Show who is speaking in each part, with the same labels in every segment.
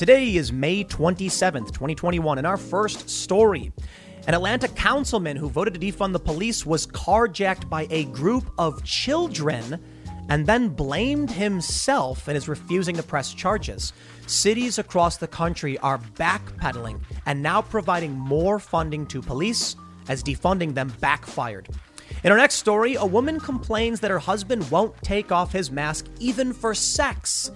Speaker 1: Today is May 27th, 2021, and our first story. An Atlanta councilman who voted to defund the police was carjacked by a group of children and then blamed himself and is refusing to press charges. Cities across the country are backpedaling and now providing more funding to police as defunding them backfired. In our next story, a woman complains that her husband won't take off his mask even for sex.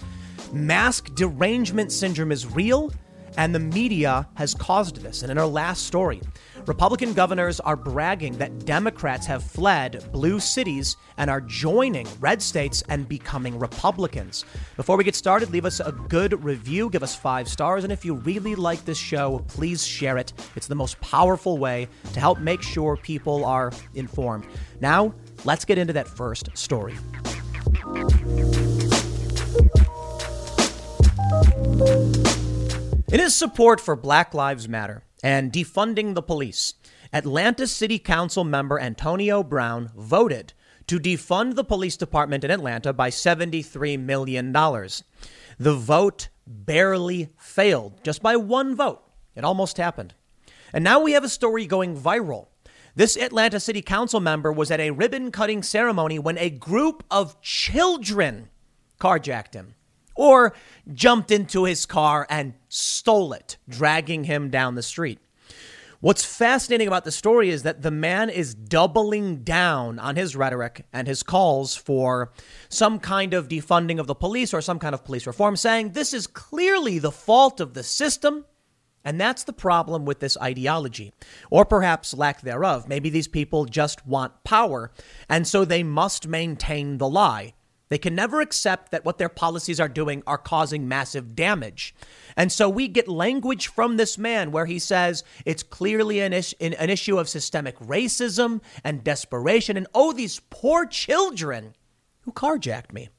Speaker 1: Mask derangement syndrome is real, and the media has caused this. And in our last story, Republican governors are bragging that Democrats have fled blue cities and are joining red states and becoming Republicans. Before we get started, leave us a good review, give us five stars, and if you really like this show, please share it. It's the most powerful way to help make sure people are informed. Now, let's get into that first story. In his support for Black Lives Matter and defunding the police, Atlanta City Council member Antonio Brown voted to defund the police department in Atlanta by $73 million. The vote barely failed, just by one vote. It almost happened. And now we have a story going viral. This Atlanta City Council member was at a ribbon cutting ceremony when a group of children carjacked him or jumped into his car and stole it, dragging him down the street. What's fascinating about the story is that the man is doubling down on his rhetoric and his calls for some kind of defunding of the police or some kind of police reform, saying this is clearly the fault of the system. And that's the problem with this ideology, or perhaps lack thereof. Maybe these people just want power, and so they must maintain the lie. They can never accept that what their policies are doing are causing massive damage. And so we get language from this man where he says it's clearly an, is- an issue of systemic racism and desperation. And oh, these poor children who carjacked me.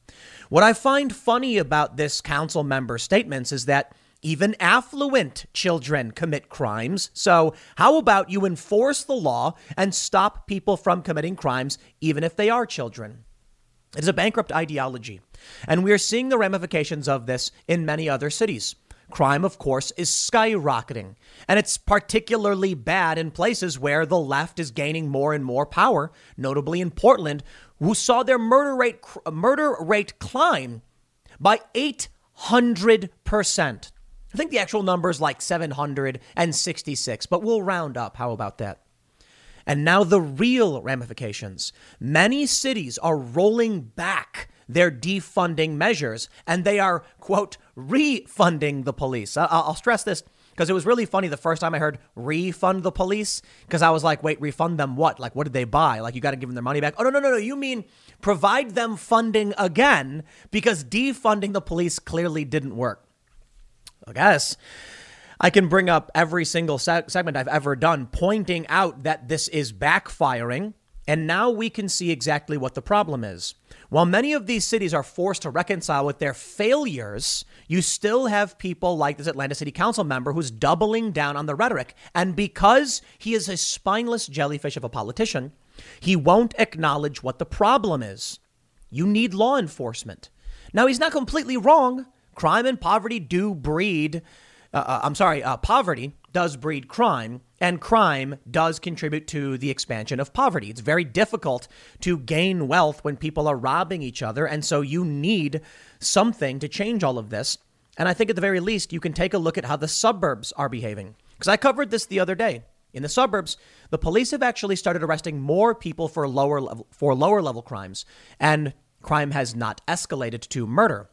Speaker 1: What I find funny about this council member statements is that even affluent children commit crimes. So, how about you enforce the law and stop people from committing crimes, even if they are children? It is a bankrupt ideology. And we are seeing the ramifications of this in many other cities. Crime, of course, is skyrocketing. And it's particularly bad in places where the left is gaining more and more power, notably in Portland, who saw their murder rate, murder rate climb by 800%. I think the actual number is like 766, but we'll round up. How about that? And now the real ramifications. Many cities are rolling back their defunding measures and they are, quote, refunding the police. Uh, I'll stress this because it was really funny the first time I heard refund the police because I was like, wait, refund them what? Like, what did they buy? Like, you got to give them their money back. Oh, no, no, no, no. You mean provide them funding again because defunding the police clearly didn't work. I guess. I can bring up every single se- segment I've ever done pointing out that this is backfiring. And now we can see exactly what the problem is. While many of these cities are forced to reconcile with their failures, you still have people like this Atlanta City Council member who's doubling down on the rhetoric. And because he is a spineless jellyfish of a politician, he won't acknowledge what the problem is. You need law enforcement. Now, he's not completely wrong. Crime and poverty do breed uh, uh, I'm sorry, uh, poverty does breed crime, and crime does contribute to the expansion of poverty. It's very difficult to gain wealth when people are robbing each other, and so you need something to change all of this. And I think at the very least, you can take a look at how the suburbs are behaving. Because I covered this the other day. In the suburbs, the police have actually started arresting more people for lower level, for lower level crimes, and crime has not escalated to murder.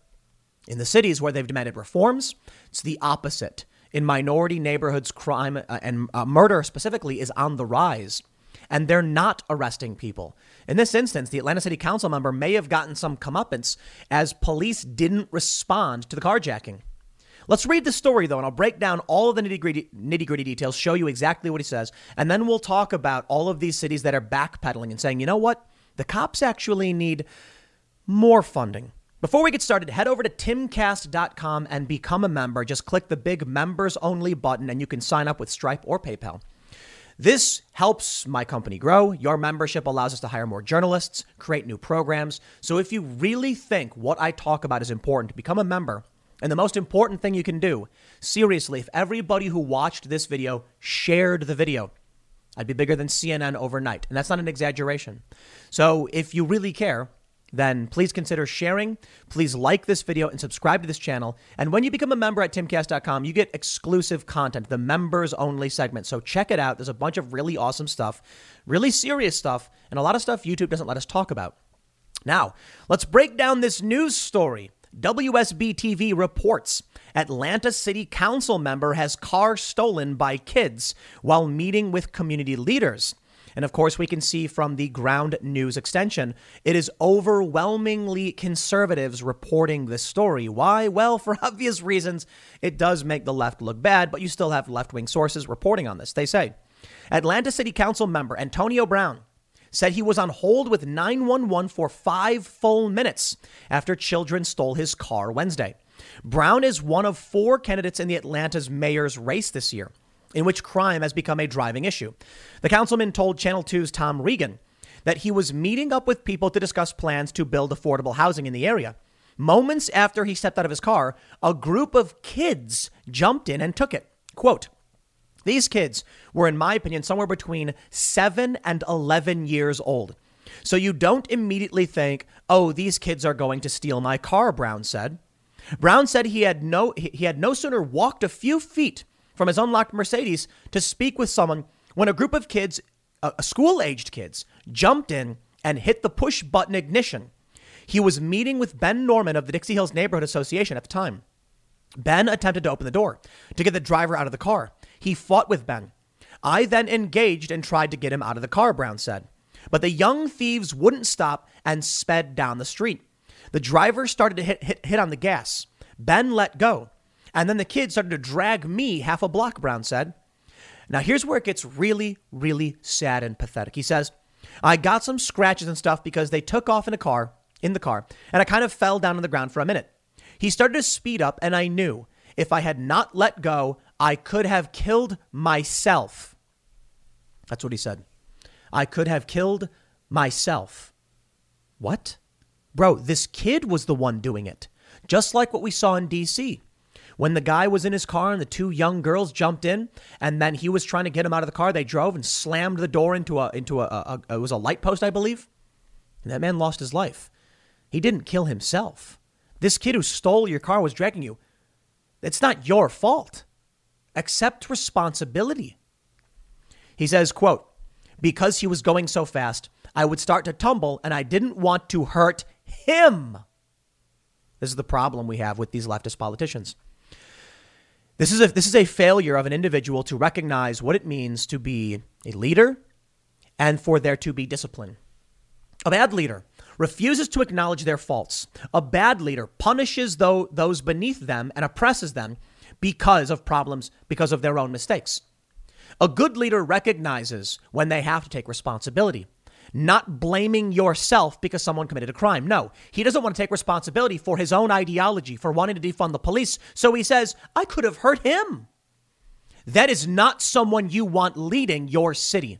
Speaker 1: In the cities where they've demanded reforms, it's the opposite. In minority neighborhoods, crime uh, and uh, murder specifically is on the rise, and they're not arresting people. In this instance, the Atlanta City Council member may have gotten some comeuppance as police didn't respond to the carjacking. Let's read the story, though, and I'll break down all of the nitty gritty, nitty gritty details, show you exactly what he says, and then we'll talk about all of these cities that are backpedaling and saying, you know what? The cops actually need more funding. Before we get started, head over to timcast.com and become a member. Just click the big members only button and you can sign up with Stripe or PayPal. This helps my company grow. Your membership allows us to hire more journalists, create new programs. So if you really think what I talk about is important, become a member And the most important thing you can do, seriously, if everybody who watched this video shared the video, I'd be bigger than CNN overnight. And that's not an exaggeration. So if you really care, then please consider sharing. Please like this video and subscribe to this channel. And when you become a member at timcast.com, you get exclusive content, the members only segment. So check it out. There's a bunch of really awesome stuff, really serious stuff, and a lot of stuff YouTube doesn't let us talk about. Now, let's break down this news story. WSB TV reports Atlanta City Council member has car stolen by kids while meeting with community leaders. And of course, we can see from the ground news extension, it is overwhelmingly conservatives reporting this story. Why? Well, for obvious reasons, it does make the left look bad, but you still have left wing sources reporting on this. They say Atlanta City Council member Antonio Brown said he was on hold with 911 for five full minutes after children stole his car Wednesday. Brown is one of four candidates in the Atlanta's mayor's race this year in which crime has become a driving issue. The councilman told Channel 2's Tom Regan that he was meeting up with people to discuss plans to build affordable housing in the area. Moments after he stepped out of his car, a group of kids jumped in and took it. Quote, these kids were, in my opinion, somewhere between 7 and 11 years old. So you don't immediately think, oh, these kids are going to steal my car, Brown said. Brown said he had no, he had no sooner walked a few feet from his unlocked Mercedes to speak with someone when a group of kids, uh, school aged kids, jumped in and hit the push button ignition. He was meeting with Ben Norman of the Dixie Hills Neighborhood Association at the time. Ben attempted to open the door to get the driver out of the car. He fought with Ben. I then engaged and tried to get him out of the car, Brown said. But the young thieves wouldn't stop and sped down the street. The driver started to hit, hit, hit on the gas. Ben let go. And then the kid started to drag me half a block, Brown said. Now, here's where it gets really, really sad and pathetic. He says, I got some scratches and stuff because they took off in a car, in the car, and I kind of fell down on the ground for a minute. He started to speed up, and I knew if I had not let go, I could have killed myself. That's what he said. I could have killed myself. What? Bro, this kid was the one doing it. Just like what we saw in DC when the guy was in his car and the two young girls jumped in and then he was trying to get him out of the car they drove and slammed the door into a into a, a, a it was a light post i believe. And that man lost his life. He didn't kill himself. This kid who stole your car was dragging you. It's not your fault. Accept responsibility. He says quote because he was going so fast i would start to tumble and i didn't want to hurt him. This is the problem we have with these leftist politicians this is a this is a failure of an individual to recognize what it means to be a leader and for there to be discipline. A bad leader refuses to acknowledge their faults. A bad leader punishes those beneath them and oppresses them because of problems, because of their own mistakes. A good leader recognizes when they have to take responsibility not blaming yourself because someone committed a crime. No, he doesn't want to take responsibility for his own ideology, for wanting to defund the police. So he says, I could have hurt him. That is not someone you want leading your city.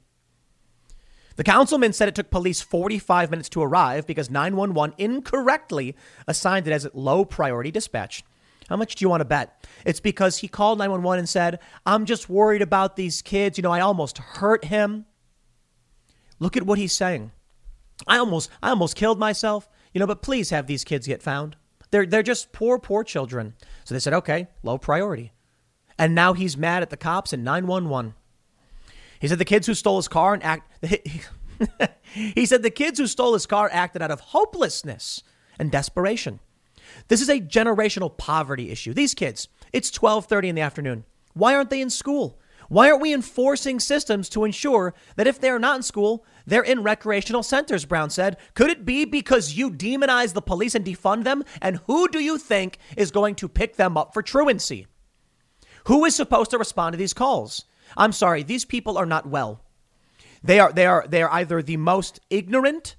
Speaker 1: The councilman said it took police 45 minutes to arrive because 911 incorrectly assigned it as a low priority dispatch. How much do you want to bet? It's because he called 911 and said, I'm just worried about these kids. You know, I almost hurt him. Look at what he's saying. I almost I almost killed myself, you know, but please have these kids get found. They're they're just poor poor children. So they said, "Okay, low priority." And now he's mad at the cops and 911. He said the kids who stole his car and act He said the kids who stole his car acted out of hopelessness and desperation. This is a generational poverty issue. These kids, it's 12:30 in the afternoon. Why aren't they in school? Why aren't we enforcing systems to ensure that if they're not in school, they're in recreational centers? Brown said. Could it be because you demonize the police and defund them? And who do you think is going to pick them up for truancy? Who is supposed to respond to these calls? I'm sorry, these people are not well. They are they are they are either the most ignorant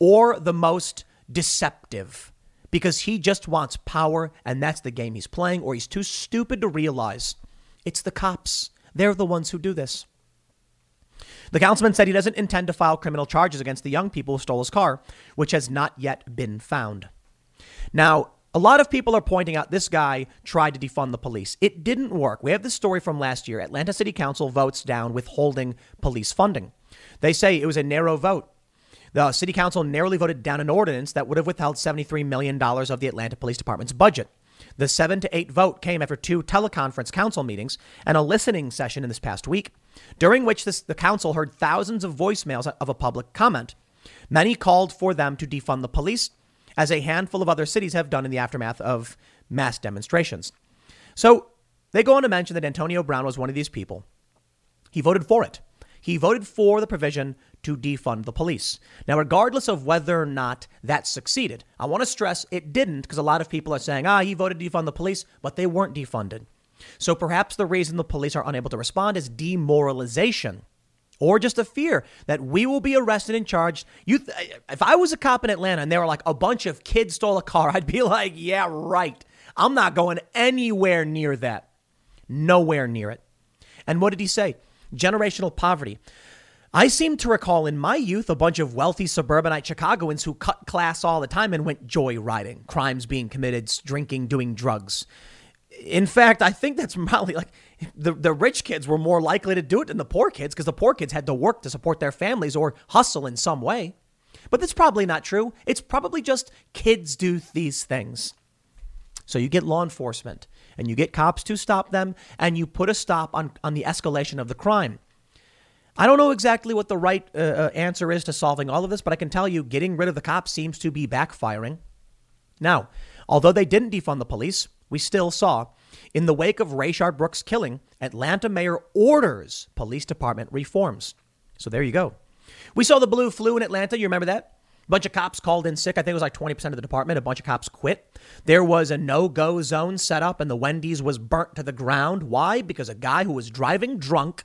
Speaker 1: or the most deceptive because he just wants power and that's the game he's playing or he's too stupid to realize it's the cops. They're the ones who do this. The councilman said he doesn't intend to file criminal charges against the young people who stole his car, which has not yet been found. Now, A lot of people are pointing out this guy tried to defund the police. It didn't work. We have this story from last year. Atlanta City Council votes down withholding police funding. They say it was a narrow vote. The city council narrowly voted down an ordinance that would have withheld $73 million of the Atlanta Police Department's budget. The 7 to 8 vote came after two teleconference council meetings and a listening session in this past week, during which this, the council heard thousands of voicemails of a public comment. Many called for them to defund the police, as a handful of other cities have done in the aftermath of mass demonstrations. So they go on to mention that Antonio Brown was one of these people. He voted for it. He voted for the provision to defund the police. Now, regardless of whether or not that succeeded, I want to stress it didn't because a lot of people are saying, ah, he voted to defund the police, but they weren't defunded. So perhaps the reason the police are unable to respond is demoralization or just a fear that we will be arrested and charged. You, th- if I was a cop in Atlanta and they were like a bunch of kids stole a car, I'd be like, yeah, right. I'm not going anywhere near that. Nowhere near it. And what did he say? generational poverty. I seem to recall in my youth a bunch of wealthy suburbanite Chicagoans who cut class all the time and went joyriding, crimes being committed, drinking, doing drugs. In fact, I think that's probably like the, the rich kids were more likely to do it than the poor kids because the poor kids had to work to support their families or hustle in some way. But that's probably not true. It's probably just kids do these things. So you get law enforcement and you get cops to stop them and you put a stop on, on the escalation of the crime. I don't know exactly what the right uh, uh, answer is to solving all of this, but I can tell you getting rid of the cops seems to be backfiring. Now, although they didn't defund the police, we still saw in the wake of Rayshard Brooks' killing, Atlanta mayor orders police department reforms. So there you go. We saw the blue flu in Atlanta. You remember that? A bunch of cops called in sick. I think it was like 20% of the department. A bunch of cops quit. There was a no go zone set up, and the Wendy's was burnt to the ground. Why? Because a guy who was driving drunk.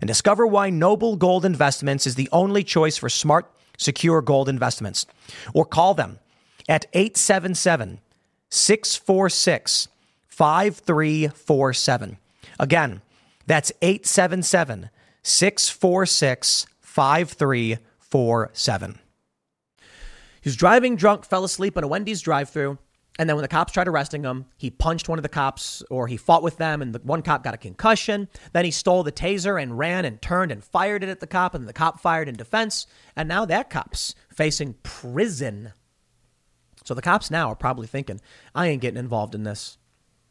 Speaker 1: and discover why Noble Gold Investments is the only choice for smart, secure gold investments. Or call them at 877 646 5347. Again, that's 877 646 5347. He was driving drunk, fell asleep in a Wendy's drive through. And then when the cops tried arresting him, he punched one of the cops or he fought with them, and the one cop got a concussion. Then he stole the taser and ran and turned and fired it at the cop, and the cop fired in defense. And now that cop's facing prison. So the cops now are probably thinking, I ain't getting involved in this.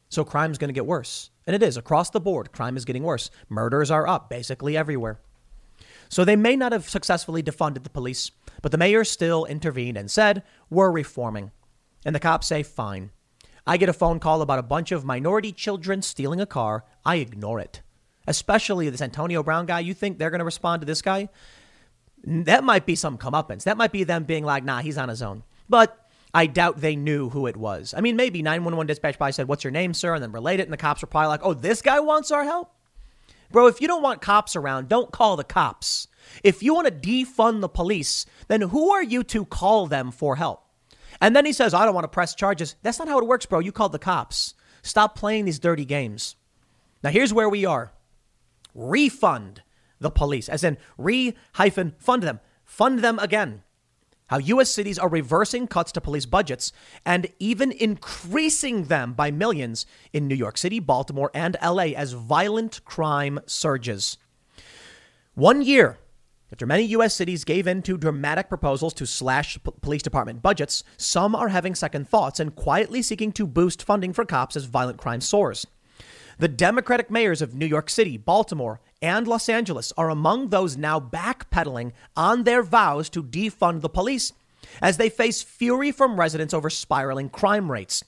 Speaker 1: So crime's going to get worse. And it is across the board. Crime is getting worse. Murders are up basically everywhere. So they may not have successfully defunded the police, but the mayor still intervened and said, We're reforming. And the cops say, Fine. I get a phone call about a bunch of minority children stealing a car. I ignore it. Especially this Antonio Brown guy. You think they're going to respond to this guy? That might be some comeuppance. That might be them being like, nah, he's on his own. But I doubt they knew who it was. I mean, maybe 911 dispatch probably said, What's your name, sir? And then relate it. And the cops were probably like, Oh, this guy wants our help? Bro, if you don't want cops around, don't call the cops. If you want to defund the police, then who are you to call them for help? And then he says, I don't want to press charges. That's not how it works, bro. You called the cops. Stop playing these dirty games. Now, here's where we are refund the police, as in re hyphen fund them, fund them again. How U.S. cities are reversing cuts to police budgets and even increasing them by millions in New York City, Baltimore, and LA as violent crime surges. One year after many U.S. cities gave in to dramatic proposals to slash p- police department budgets, some are having second thoughts and quietly seeking to boost funding for cops as violent crime soars. The Democratic mayors of New York City, Baltimore, and Los Angeles are among those now backpedaling on their vows to defund the police as they face fury from residents over spiraling crime rates.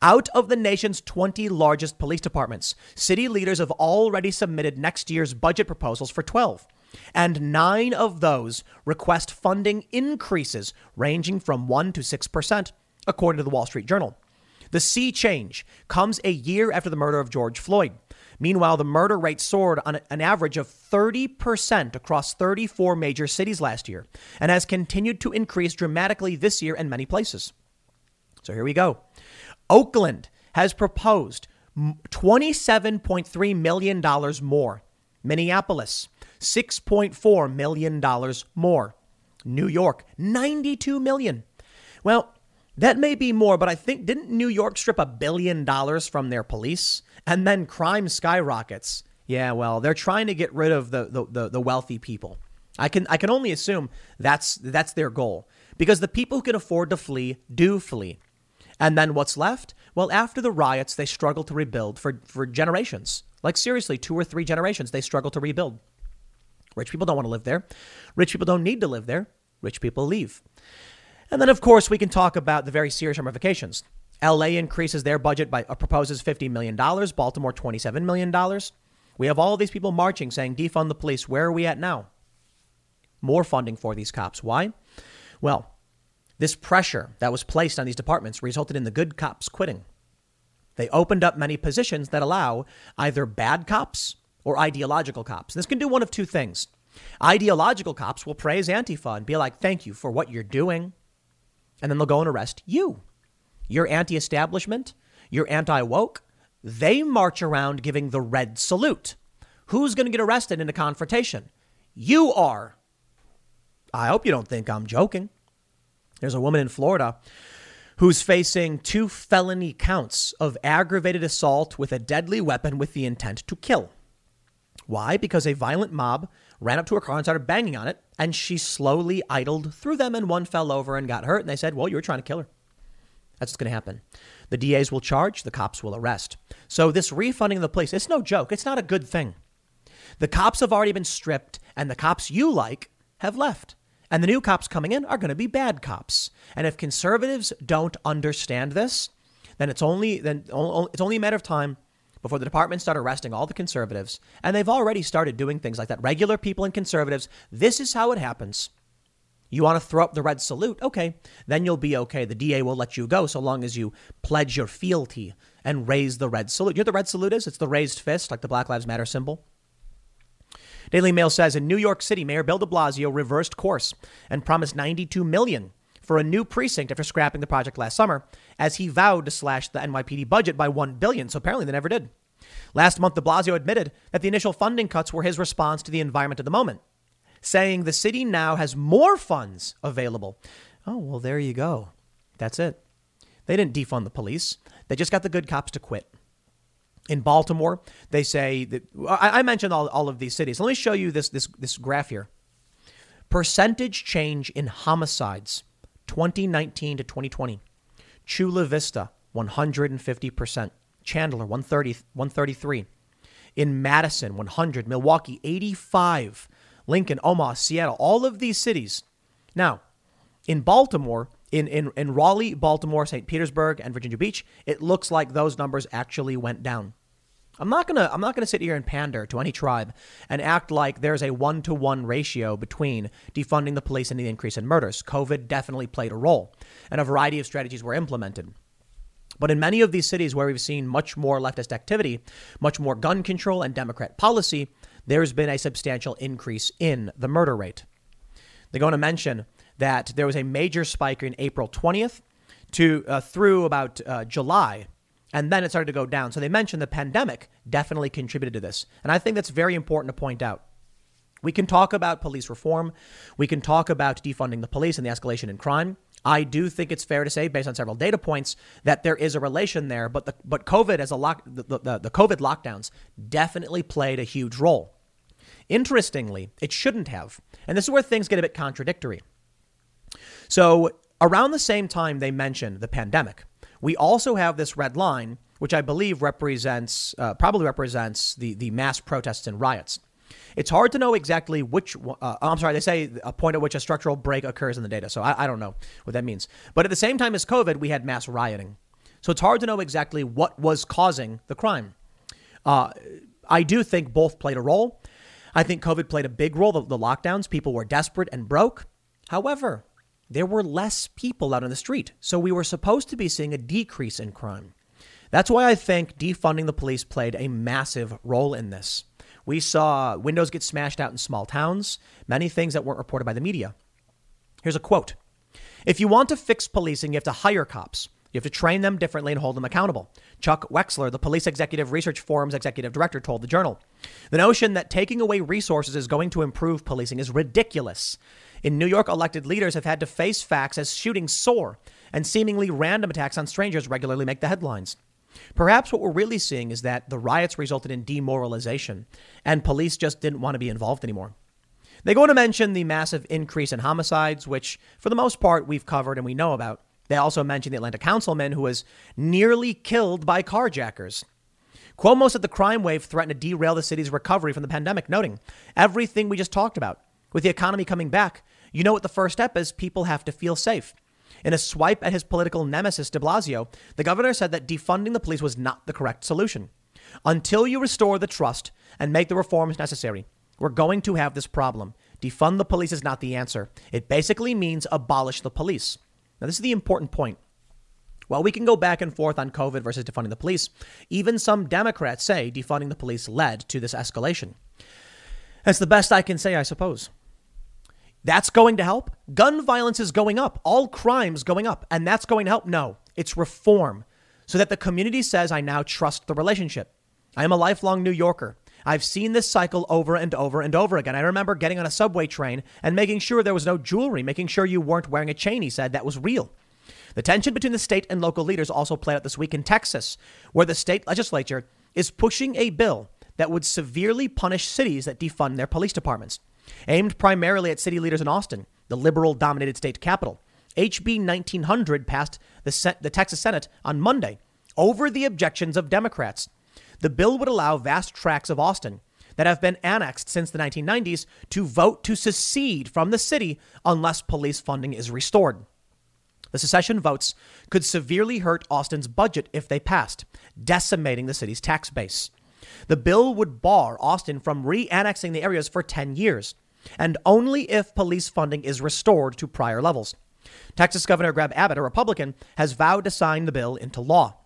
Speaker 1: Out of the nation's 20 largest police departments, city leaders have already submitted next year's budget proposals for 12. And nine of those request funding increases ranging from 1 to 6%, according to the Wall Street Journal. The sea change comes a year after the murder of George Floyd. Meanwhile, the murder rate soared on an average of 30% across 34 major cities last year and has continued to increase dramatically this year in many places. So here we go. Oakland has proposed $27.3 million more. Minneapolis, $6.4 million more. New York, 92 million. Well, that may be more, but I think didn't New York strip a billion dollars from their police and then crime skyrockets? Yeah, well, they're trying to get rid of the, the, the, the wealthy people. I can I can only assume that's that's their goal because the people who can afford to flee do flee. And then what's left? Well, after the riots, they struggle to rebuild for, for generations. Like, seriously, two or three generations, they struggle to rebuild. Rich people don't want to live there. Rich people don't need to live there. Rich people leave. And then, of course, we can talk about the very serious ramifications. LA increases their budget by uh, proposes $50 million, Baltimore $27 million. We have all these people marching saying defund the police. Where are we at now? More funding for these cops. Why? Well, this pressure that was placed on these departments resulted in the good cops quitting. They opened up many positions that allow either bad cops or ideological cops. This can do one of two things. Ideological cops will praise Antifa and be like, thank you for what you're doing. And then they'll go and arrest you. You're anti establishment, you're anti woke. They march around giving the red salute. Who's going to get arrested in a confrontation? You are. I hope you don't think I'm joking. There's a woman in Florida who's facing two felony counts of aggravated assault with a deadly weapon with the intent to kill. Why? Because a violent mob ran up to her car and started banging on it, and she slowly idled through them, and one fell over and got hurt. And they said, Well, you were trying to kill her. That's what's going to happen. The DAs will charge, the cops will arrest. So, this refunding of the police, it's no joke. It's not a good thing. The cops have already been stripped, and the cops you like have left. And the new cops coming in are going to be bad cops. And if conservatives don't understand this, then it's only then it's only a matter of time before the department start arresting all the conservatives. And they've already started doing things like that. Regular people and conservatives, this is how it happens. You want to throw up the red salute? Okay, then you'll be okay. The DA will let you go so long as you pledge your fealty and raise the red salute. You know what the red salute is? It's the raised fist, like the Black Lives Matter symbol. Daily Mail says in New York City, Mayor Bill de Blasio reversed course and promised 92 million for a new precinct after scrapping the project last summer, as he vowed to slash the NYPD budget by 1 billion. So apparently they never did. Last month, de Blasio admitted that the initial funding cuts were his response to the environment of the moment, saying the city now has more funds available. Oh, well, there you go. That's it. They didn't defund the police. They just got the good cops to quit in Baltimore, they say that I, I mentioned all, all of these cities. Let me show you this, this, this graph here. Percentage change in homicides 2019 to 2020. Chula Vista, 150%. Chandler, 130, 133. In Madison, 100. Milwaukee, 85. Lincoln, Omaha, Seattle, all of these cities. Now, in Baltimore, in, in, in Raleigh, Baltimore, St. Petersburg, and Virginia Beach, it looks like those numbers actually went down. I'm not gonna I'm not gonna sit here and pander to any tribe and act like there's a one to one ratio between defunding the police and the increase in murders. COVID definitely played a role, and a variety of strategies were implemented. But in many of these cities where we've seen much more leftist activity, much more gun control and Democrat policy, there's been a substantial increase in the murder rate. They're going to mention that there was a major spike in April 20th to uh, through about uh, July, and then it started to go down. So they mentioned the pandemic definitely contributed to this, and I think that's very important to point out. We can talk about police reform, we can talk about defunding the police and the escalation in crime. I do think it's fair to say, based on several data points, that there is a relation there. But the but COVID as a lock the, the, the COVID lockdowns definitely played a huge role. Interestingly, it shouldn't have, and this is where things get a bit contradictory. So, around the same time they mentioned the pandemic, we also have this red line which I believe represents, uh, probably represents the, the mass protests and riots. It's hard to know exactly which. Uh, oh, I'm sorry, they say a point at which a structural break occurs in the data. So I, I don't know what that means. But at the same time as COVID, we had mass rioting. So it's hard to know exactly what was causing the crime. Uh, I do think both played a role. I think COVID played a big role. The, the lockdowns, people were desperate and broke. However, there were less people out on the street. So we were supposed to be seeing a decrease in crime. That's why I think defunding the police played a massive role in this. We saw windows get smashed out in small towns, many things that weren't reported by the media. Here's a quote If you want to fix policing, you have to hire cops. You have to train them differently and hold them accountable. Chuck Wexler, the Police Executive Research Forum's executive director, told the Journal. The notion that taking away resources is going to improve policing is ridiculous. In New York, elected leaders have had to face facts as shootings soar and seemingly random attacks on strangers regularly make the headlines. Perhaps what we're really seeing is that the riots resulted in demoralization and police just didn't want to be involved anymore. They go on to mention the massive increase in homicides, which for the most part we've covered and we know about. They also mention the Atlanta councilman who was nearly killed by carjackers. Cuomo said the crime wave threatened to derail the city's recovery from the pandemic, noting everything we just talked about. With the economy coming back, you know what the first step is? People have to feel safe. In a swipe at his political nemesis, de Blasio, the governor said that defunding the police was not the correct solution. Until you restore the trust and make the reforms necessary, we're going to have this problem. Defund the police is not the answer. It basically means abolish the police. Now, this is the important point. While we can go back and forth on COVID versus defunding the police, even some Democrats say defunding the police led to this escalation. That's the best I can say, I suppose. That's going to help. Gun violence is going up, all crimes going up, and that's going to help. No, it's reform so that the community says, I now trust the relationship. I am a lifelong New Yorker. I've seen this cycle over and over and over again. I remember getting on a subway train and making sure there was no jewelry, making sure you weren't wearing a chain. He said that was real. The tension between the state and local leaders also played out this week in Texas, where the state legislature is pushing a bill that would severely punish cities that defund their police departments aimed primarily at city leaders in Austin, the liberal dominated state capital. HB 1900 passed the, the Texas Senate on Monday over the objections of Democrats. The bill would allow vast tracts of Austin that have been annexed since the 1990s to vote to secede from the city unless police funding is restored. The secession votes could severely hurt Austin's budget if they passed, decimating the city's tax base. The bill would bar Austin from re annexing the areas for 10 years, and only if police funding is restored to prior levels. Texas Governor Greg Abbott, a Republican, has vowed to sign the bill into law.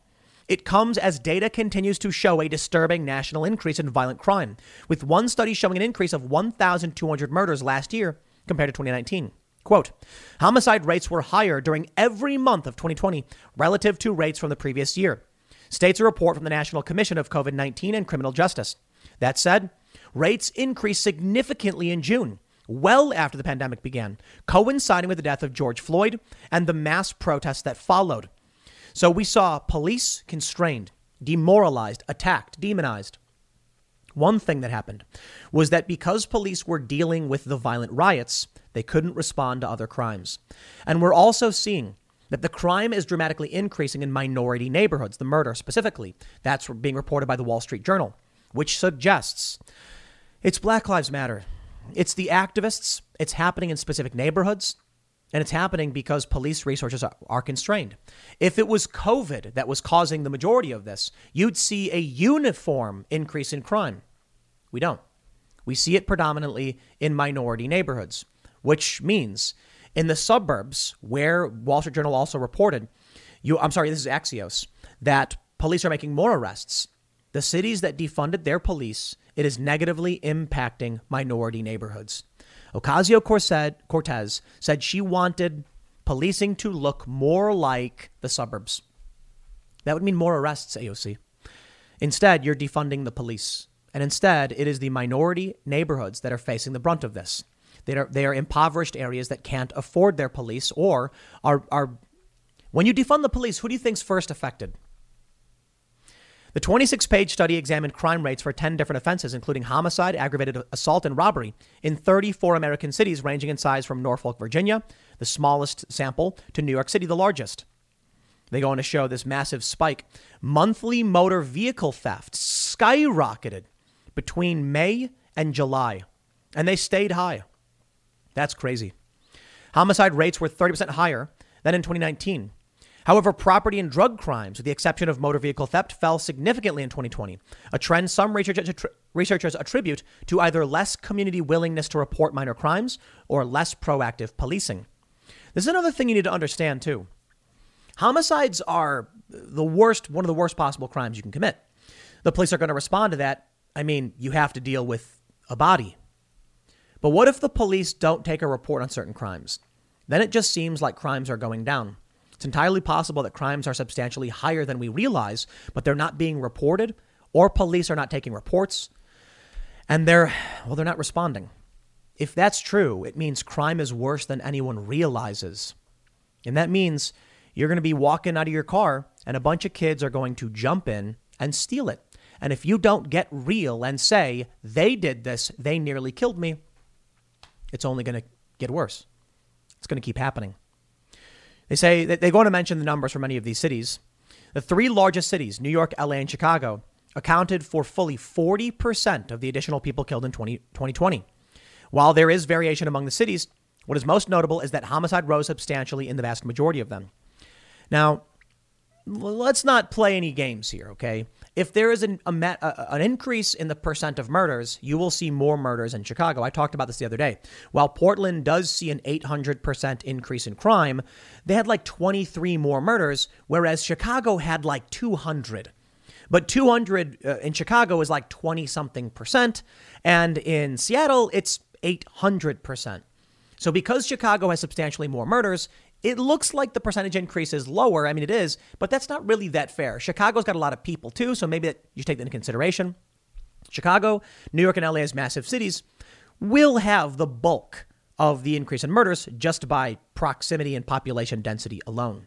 Speaker 1: It comes as data continues to show a disturbing national increase in violent crime, with one study showing an increase of 1,200 murders last year compared to 2019. Quote, homicide rates were higher during every month of 2020 relative to rates from the previous year states a report from the National Commission of COVID 19 and Criminal Justice. That said, rates increased significantly in June, well after the pandemic began, coinciding with the death of George Floyd and the mass protests that followed. So we saw police constrained, demoralized, attacked, demonized. One thing that happened was that because police were dealing with the violent riots, they couldn't respond to other crimes. And we're also seeing that the crime is dramatically increasing in minority neighborhoods, the murder specifically. That's being reported by the Wall Street Journal, which suggests it's Black Lives Matter. It's the activists, it's happening in specific neighborhoods, and it's happening because police resources are, constrained. If it was COVID that was causing the majority of this, you'd see a uniform increase in crime. We don't. We see it predominantly in minority neighborhoods, which means in the suburbs, where Wall Street Journal also reported, you, I'm sorry, this is Axios, that police are making more arrests. The cities that defunded their police, it is negatively impacting minority neighborhoods. Ocasio Cortez said she wanted policing to look more like the suburbs. That would mean more arrests, AOC. Instead, you're defunding the police. And instead, it is the minority neighborhoods that are facing the brunt of this. They are, they are impoverished areas that can't afford their police or are, are. When you defund the police, who do you think's first affected? The 26 page study examined crime rates for 10 different offenses, including homicide, aggravated assault, and robbery in 34 American cities, ranging in size from Norfolk, Virginia, the smallest sample, to New York City, the largest. They go on to show this massive spike. Monthly motor vehicle theft skyrocketed between May and July, and they stayed high. That's crazy. Homicide rates were 30% higher than in 2019. However, property and drug crimes, with the exception of motor vehicle theft, fell significantly in 2020, a trend some researchers attribute to either less community willingness to report minor crimes or less proactive policing. This is another thing you need to understand, too. Homicides are the worst, one of the worst possible crimes you can commit. The police are going to respond to that. I mean, you have to deal with a body. But what if the police don't take a report on certain crimes? Then it just seems like crimes are going down. It's entirely possible that crimes are substantially higher than we realize, but they're not being reported, or police are not taking reports, and they're, well, they're not responding. If that's true, it means crime is worse than anyone realizes. And that means you're going to be walking out of your car and a bunch of kids are going to jump in and steal it. And if you don't get real and say, they did this, they nearly killed me, it's only going to get worse. It's going to keep happening. They say they're going to mention the numbers for many of these cities. The three largest cities, New York, LA, and Chicago, accounted for fully 40% of the additional people killed in 20, 2020. While there is variation among the cities, what is most notable is that homicide rose substantially in the vast majority of them. Now, let's not play any games here, okay? If there is an, a, an increase in the percent of murders, you will see more murders in Chicago. I talked about this the other day. While Portland does see an 800% increase in crime, they had like 23 more murders, whereas Chicago had like 200. But 200 uh, in Chicago is like 20 something percent, and in Seattle, it's 800 percent. So because Chicago has substantially more murders, it looks like the percentage increase is lower. I mean, it is, but that's not really that fair. Chicago's got a lot of people too, so maybe that you take that into consideration. Chicago, New York, and LA as massive cities will have the bulk of the increase in murders just by proximity and population density alone.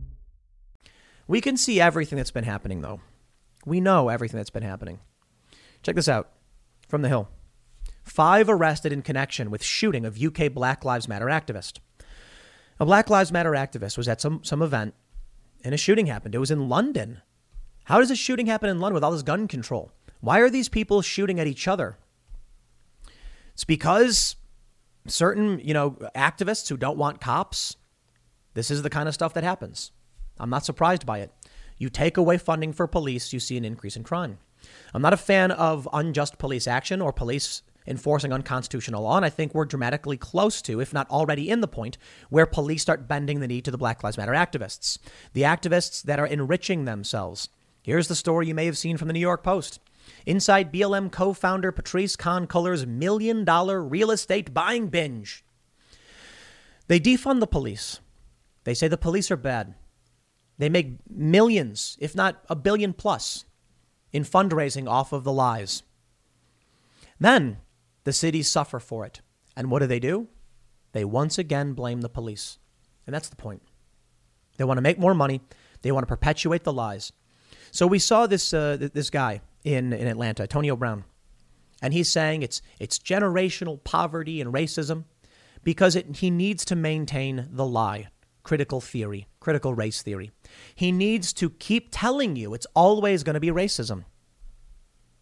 Speaker 1: We can see everything that's been happening, though. We know everything that's been happening. Check this out from the Hill. Five arrested in connection with shooting of UK Black Lives Matter activist. A Black Lives Matter activist was at some, some event and a shooting happened. It was in London. How does a shooting happen in London with all this gun control? Why are these people shooting at each other? It's because certain, you know, activists who don't want cops, this is the kind of stuff that happens. I'm not surprised by it. You take away funding for police, you see an increase in crime. I'm not a fan of unjust police action or police enforcing unconstitutional law, and I think we're dramatically close to, if not already in the point, where police start bending the knee to the Black Lives Matter activists, the activists that are enriching themselves. Here's the story you may have seen from the New York Post. Inside BLM co founder Patrisse Khan-Cullors' million dollar real estate buying binge. They defund the police. They say the police are bad. They make millions, if not a billion plus, in fundraising off of the lies. Then the cities suffer for it. And what do they do? They once again blame the police. And that's the point. They want to make more money. They want to perpetuate the lies. So we saw this uh, this guy in, in Atlanta, Antonio Brown, and he's saying it's it's generational poverty and racism because it, he needs to maintain the lie critical theory, critical race theory. He needs to keep telling you it's always going to be racism.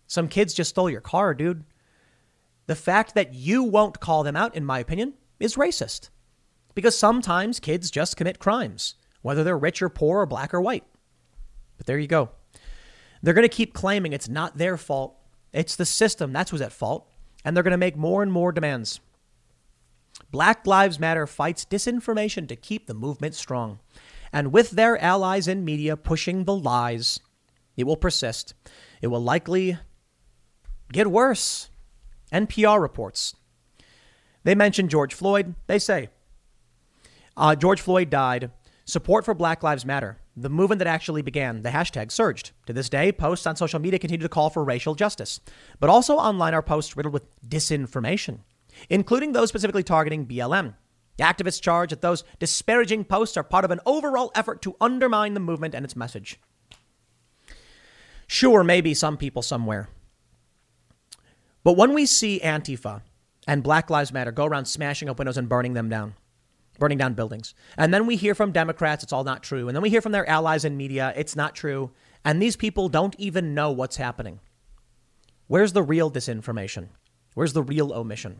Speaker 1: Some kids just stole your car, dude. The fact that you won't call them out, in my opinion, is racist. Because sometimes kids just commit crimes. whether they're rich or poor or black or white. But there you go. They're going to keep claiming it's not their fault. It's the system. That's who's at fault. And they're going to make more and more demands. Black Lives Matter fights disinformation to keep the movement strong. And with their allies in media pushing the lies, it will persist. It will likely get worse. NPR reports. They mention George Floyd. They say uh, George Floyd died. Support for Black Lives Matter, the movement that actually began, the hashtag surged. To this day, posts on social media continue to call for racial justice. But also online are posts riddled with disinformation, including those specifically targeting BLM. The activists charge that those disparaging posts are part of an overall effort to undermine the movement and its message. Sure, maybe some people somewhere. But when we see Antifa and Black Lives Matter go around smashing up windows and burning them down, burning down buildings, and then we hear from Democrats it's all not true, and then we hear from their allies in media it's not true, and these people don't even know what's happening. Where's the real disinformation? Where's the real omission?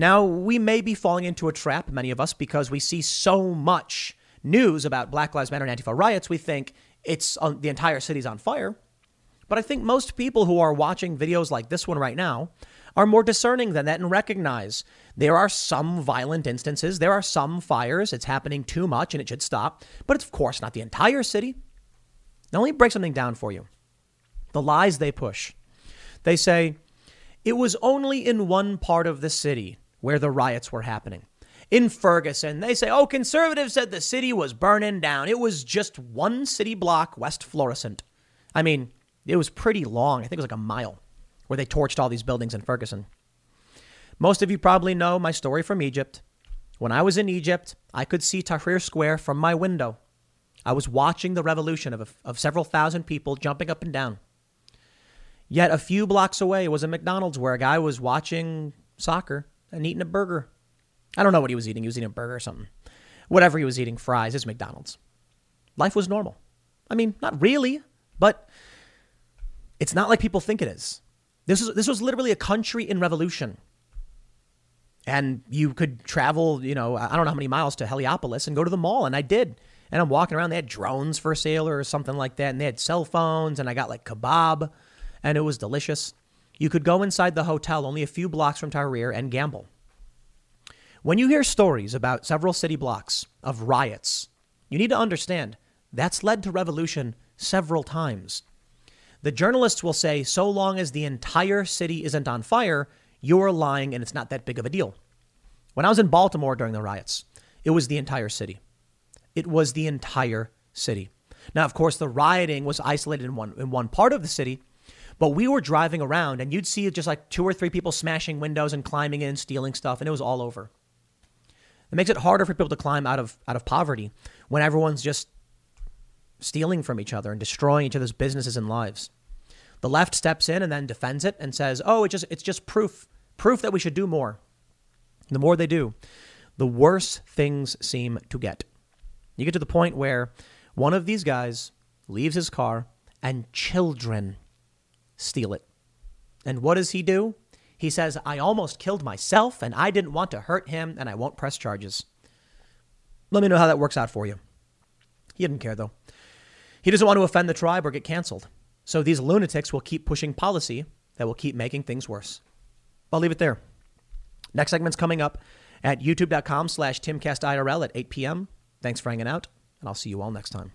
Speaker 1: Now, we may be falling into a trap, many of us, because we see so much news about Black Lives Matter and Antifa riots, we think it's uh, the entire city's on fire. But I think most people who are watching videos like this one right now are more discerning than that and recognize there are some violent instances, there are some fires, it's happening too much and it should stop, but it's of course not the entire city. Now, let me break something down for you. The lies they push. They say it was only in one part of the city where the riots were happening. In Ferguson, they say, oh, conservatives said the city was burning down. It was just one city block west Florissant. I mean, it was pretty long. I think it was like a mile where they torched all these buildings in Ferguson. Most of you probably know my story from Egypt. When I was in Egypt, I could see Tahrir Square from my window. I was watching the revolution of, a, of several thousand people jumping up and down. Yet a few blocks away was a McDonald's where a guy was watching soccer and eating a burger. I don't know what he was eating. He was eating a burger or something. Whatever he was eating, fries, is McDonald's. Life was normal. I mean, not really, but it's not like people think it is. This was this was literally a country in revolution. And you could travel, you know, I don't know how many miles to Heliopolis and go to the mall, and I did. And I'm walking around. They had drones for sale or something like that, and they had cell phones, and I got like kebab, and it was delicious. You could go inside the hotel only a few blocks from Tahrir and gamble. When you hear stories about several city blocks of riots, you need to understand that's led to revolution several times. The journalists will say, so long as the entire city isn't on fire, you're lying and it's not that big of a deal. When I was in Baltimore during the riots, it was the entire city. It was the entire city. Now, of course, the rioting was isolated in one, in one part of the city, but we were driving around and you'd see just like two or three people smashing windows and climbing in, stealing stuff, and it was all over. It makes it harder for people to climb out of, out of poverty when everyone's just stealing from each other and destroying each other's businesses and lives. The left steps in and then defends it and says, "Oh, it just it's just proof proof that we should do more." The more they do, the worse things seem to get. You get to the point where one of these guys leaves his car and children steal it. And what does he do? He says, I almost killed myself and I didn't want to hurt him and I won't press charges. Let me know how that works out for you. He didn't care though. He doesn't want to offend the tribe or get canceled. So these lunatics will keep pushing policy that will keep making things worse. I'll leave it there. Next segment's coming up at youtube.com slash timcastirl at 8 p.m. Thanks for hanging out, and I'll see you all next time.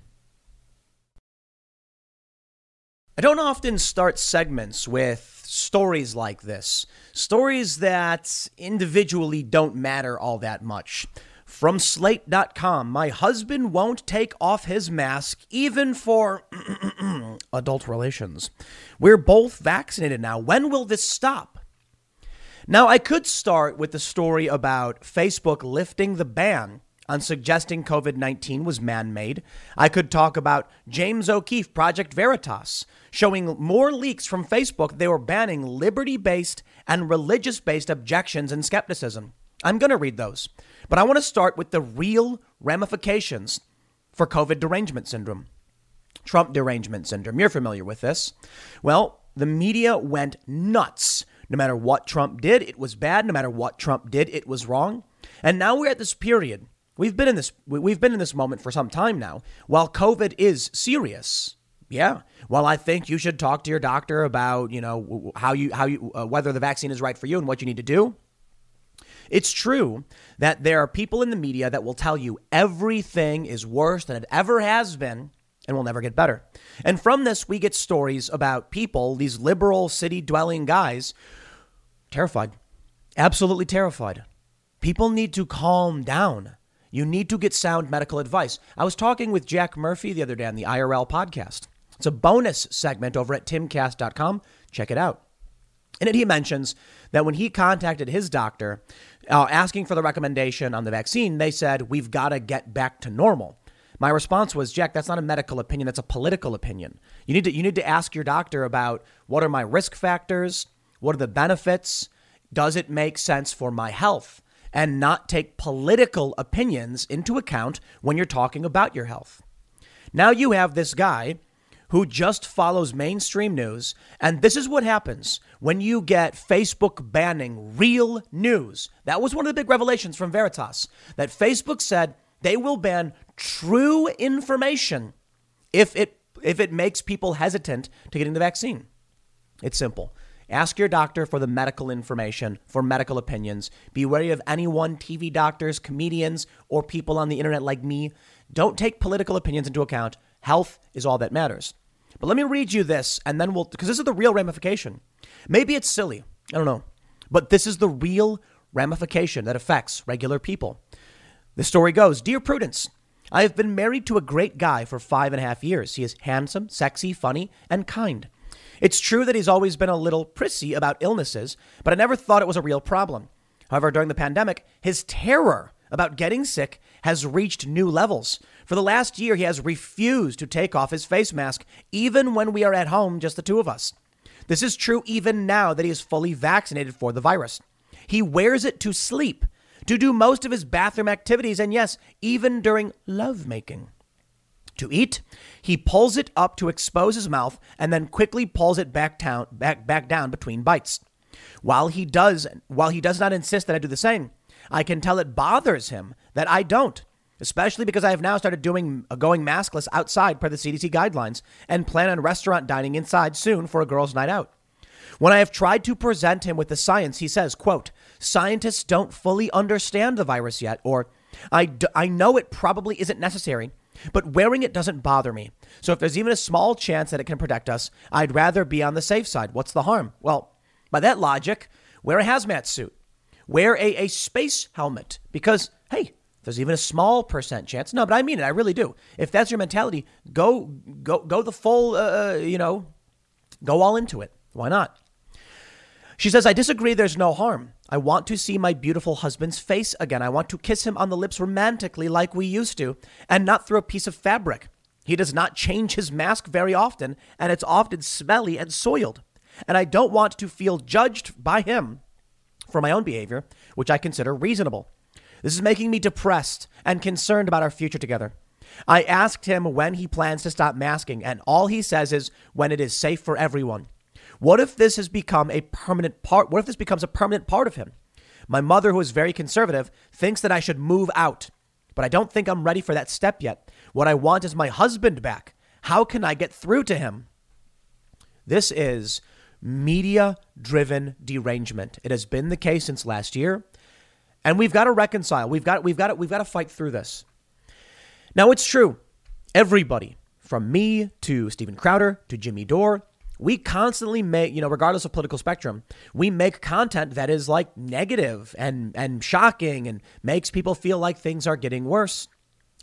Speaker 1: I don't often start segments with stories like this, stories that individually don't matter all that much. From slate.com, my husband won't take off his mask even for adult relations. We're both vaccinated now. When will this stop? Now, I could start with the story about Facebook lifting the ban on suggesting COVID 19 was man made. I could talk about James O'Keefe, Project Veritas, showing more leaks from Facebook. They were banning liberty based and religious based objections and skepticism. I'm going to read those. But I want to start with the real ramifications for COVID derangement syndrome. Trump derangement syndrome. You're familiar with this. Well, the media went nuts. No matter what Trump did, it was bad. No matter what Trump did, it was wrong. And now we're at this period We've been in this we've been in this moment for some time now. While COVID is serious, yeah. Well, I think you should talk to your doctor about, you know, how you how you uh, whether the vaccine is right for you and what you need to do. It's true that there are people in the media that will tell you everything is worse than it ever has been and will never get better. And from this, we get stories about people, these liberal city dwelling guys, terrified, absolutely terrified. People need to calm down. You need to get sound medical advice. I was talking with Jack Murphy the other day on the IRL podcast. It's a bonus segment over at timcast.com. Check it out. In it, he mentions that when he contacted his doctor uh, asking for the recommendation on the vaccine, they said, We've got to get back to normal. My response was, Jack, that's not a medical opinion, that's a political opinion. You need to, you need to ask your doctor about what are my risk factors? What are the benefits? Does it make sense for my health? And not take political opinions into account when you're talking about your health. Now you have this guy who just follows mainstream news. And this is what happens when you get Facebook banning real news. That was one of the big revelations from Veritas that Facebook said they will ban true information if it if it makes people hesitant to getting the vaccine. It's simple. Ask your doctor for the medical information, for medical opinions. Be wary of anyone, TV doctors, comedians, or people on the internet like me. Don't take political opinions into account. Health is all that matters. But let me read you this, and then we'll, because this is the real ramification. Maybe it's silly. I don't know. But this is the real ramification that affects regular people. The story goes Dear Prudence, I have been married to a great guy for five and a half years. He is handsome, sexy, funny, and kind. It's true that he's always been a little prissy about illnesses, but I never thought it was a real problem. However, during the pandemic, his terror about getting sick has reached new levels. For the last year, he has refused to take off his face mask, even when we are at home, just the two of us. This is true even now that he is fully vaccinated for the virus. He wears it to sleep, to do most of his bathroom activities, and yes, even during lovemaking. To eat, he pulls it up to expose his mouth and then quickly pulls it back down, back, back down between bites. While he does, while he does not insist that I do the same, I can tell it bothers him that I don't, especially because I have now started doing uh, going maskless outside per the CDC guidelines and plan on restaurant dining inside soon for a girls' night out. When I have tried to present him with the science, he says, quote, scientists don't fully understand the virus yet, or I, d- I know it probably isn't necessary, but wearing it doesn't bother me. So if there's even a small chance that it can protect us, I'd rather be on the safe side. What's the harm? Well, by that logic, wear a hazmat suit. Wear a, a space helmet because, hey, there's even a small percent chance. No, but I mean it. I really do. If that's your mentality, go go go the full. Uh, uh, you know, go all into it. Why not? She says, I disagree. There's no harm. I want to see my beautiful husband's face again. I want to kiss him on the lips romantically like we used to, and not through a piece of fabric. He does not change his mask very often, and it's often smelly and soiled. And I don't want to feel judged by him for my own behavior, which I consider reasonable. This is making me depressed and concerned about our future together. I asked him when he plans to stop masking, and all he says is when it is safe for everyone. What if this has become a permanent part? What if this becomes a permanent part of him? My mother, who is very conservative, thinks that I should move out, but I don't think I'm ready for that step yet. What I want is my husband back. How can I get through to him? This is media driven derangement. It has been the case since last year. And we've got to reconcile. We've got we've got to, we've got to fight through this. Now it's true. Everybody, from me to Steven Crowder to Jimmy Dore, we constantly make, you know, regardless of political spectrum, we make content that is like negative and and shocking and makes people feel like things are getting worse.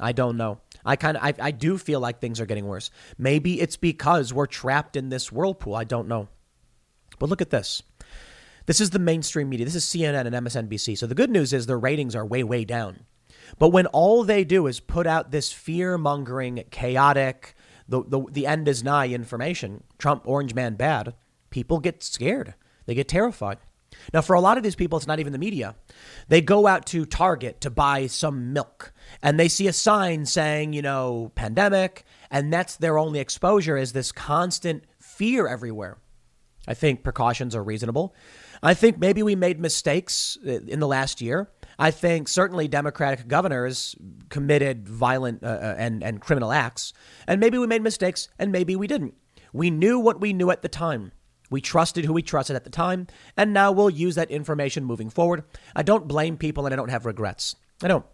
Speaker 1: I don't know. I kind of I, I do feel like things are getting worse. Maybe it's because we're trapped in this whirlpool. I don't know. But look at this. This is the mainstream media. This is CNN and MSNBC. So the good news is their ratings are way, way down. But when all they do is put out this fear mongering, chaotic, the, the, the end is nigh information, Trump, orange man bad, people get scared. They get terrified. Now, for a lot of these people, it's not even the media. They go out to Target to buy some milk and they see a sign saying, you know, pandemic, and that's their only exposure is this constant fear everywhere. I think precautions are reasonable. I think maybe we made mistakes uh, in the last year. I think certainly Democratic governors committed violent uh, uh, and, and criminal acts. And maybe we made mistakes and maybe we didn't. We knew what we knew at the time. We trusted who we trusted at the time. And now we'll use that information moving forward. I don't blame people and I don't have regrets. I don't.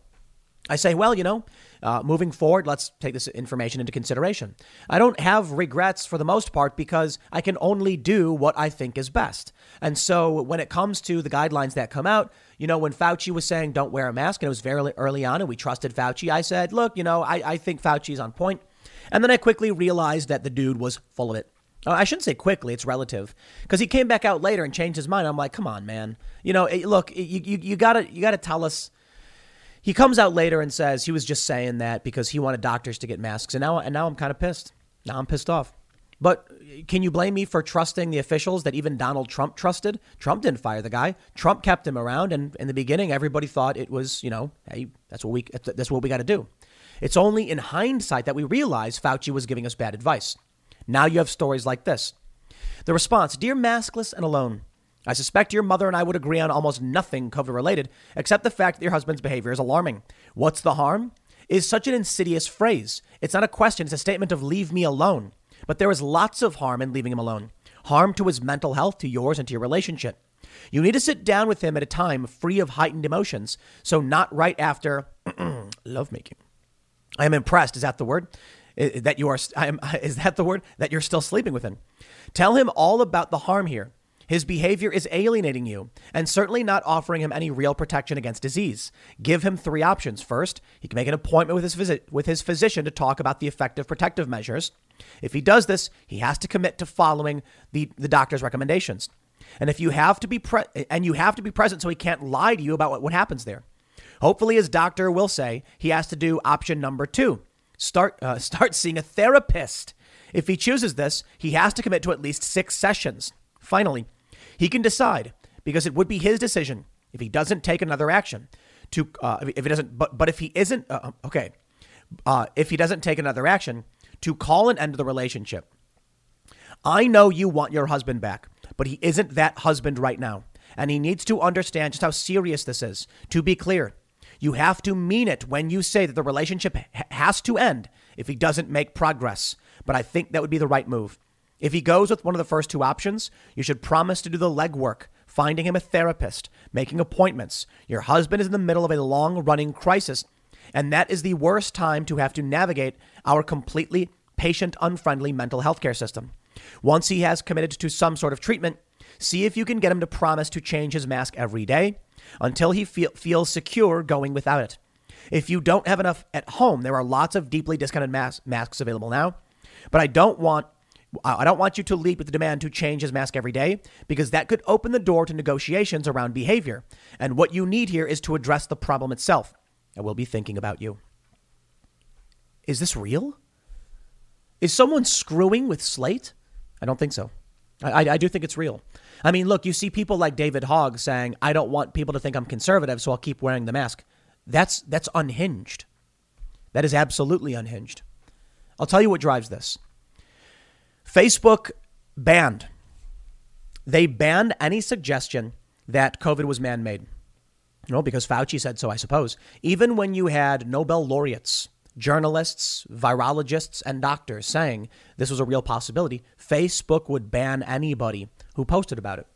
Speaker 1: I say, well, you know, uh, moving forward, let's take this information into consideration. I don't have regrets for the most part because I can only do what I think is best. And so when it comes to the guidelines that come out, you know, when Fauci was saying don't wear a mask, and it was very early on, and we trusted Fauci, I said, look, you know, I, I think Fauci's on point. And then I quickly realized that the dude was full of it. Oh, I shouldn't say quickly, it's relative. Because he came back out later and changed his mind. I'm like, come on, man. You know, look, you, you, you gotta you gotta tell us he comes out later and says he was just saying that because he wanted doctors to get masks, and now and now I'm kind of pissed. Now I'm pissed off. But uh, can you blame me for trusting the officials that even Donald Trump trusted? Trump didn't fire the guy. Trump kept him around, and in the beginning, everybody thought it was, you know, hey, that's what we that's what we got to do. It's only in hindsight that we realize Fauci was giving us bad advice. Now you have stories like this. The response, dear maskless and alone. I suspect your mother and I would agree on almost nothing COVID related, except the fact that your husband's behavior is alarming. What's the harm? Is such an insidious phrase. It's not a question, it's a statement of leave me alone. But there is lots of harm in leaving him alone harm to his mental health, to yours, and to your relationship. You need to sit down with him at a time free of heightened emotions, so not right after lovemaking. I am impressed. Is that the word? That you are, I am, is that the word? That you're still sleeping with him. Tell him all about the harm here. His behavior is alienating you and certainly not offering him any real protection against disease. Give him three options. First, he can make an appointment with his visit with his physician to talk about the effective protective measures. If he does this, he has to commit to following the, the doctor's recommendations. And if you have to be pre- and you have to be present so he can't lie to you about what, what happens there. Hopefully his doctor will say he has to do option number 2. Start uh, start seeing a therapist. If he chooses this, he has to commit to at least 6 sessions. Finally, he can decide because it would be his decision if he doesn't take another action to uh, if he doesn't but but if he isn't uh, uh, okay uh, if he doesn't take another action to call an end to the relationship. I know you want your husband back, but he isn't that husband right now, and he needs to understand just how serious this is. To be clear, you have to mean it when you say that the relationship has to end if he doesn't make progress. But I think that would be the right move. If he goes with one of the first two options, you should promise to do the legwork, finding him a therapist, making appointments. Your husband is in the middle of a long running crisis, and that is the worst time to have to navigate our completely patient unfriendly mental health care system. Once he has committed to some sort of treatment, see if you can get him to promise to change his mask every day until he feel, feels secure going without it. If you don't have enough at home, there are lots of deeply discounted mas- masks available now. But I don't want I don't want you to lead with the demand to change his mask every day because that could open the door to negotiations around behavior. And what you need here is to address the problem itself. And we'll be thinking about you. Is this real? Is someone screwing with Slate? I don't think so. I, I, I do think it's real. I mean, look, you see people like David Hogg saying, I don't want people to think I'm conservative, so I'll keep wearing the mask. That's, that's unhinged. That is absolutely unhinged. I'll tell you what drives this. Facebook banned. They banned any suggestion that COVID was man made. Because Fauci said so, I suppose. Even when you had Nobel laureates, journalists, virologists, and doctors saying this was a real possibility, Facebook would ban anybody who posted about it.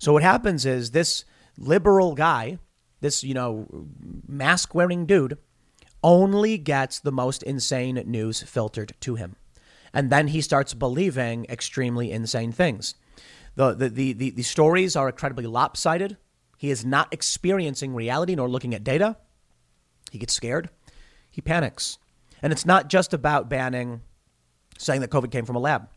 Speaker 1: So what happens is this liberal guy, this, you know, mask wearing dude, only gets the most insane news filtered to him. And then he starts believing extremely insane things. The, the, the, the, the stories are incredibly lopsided. He is not experiencing reality nor looking at data. He gets scared. He panics. And it's not just about banning, saying that COVID came from a lab.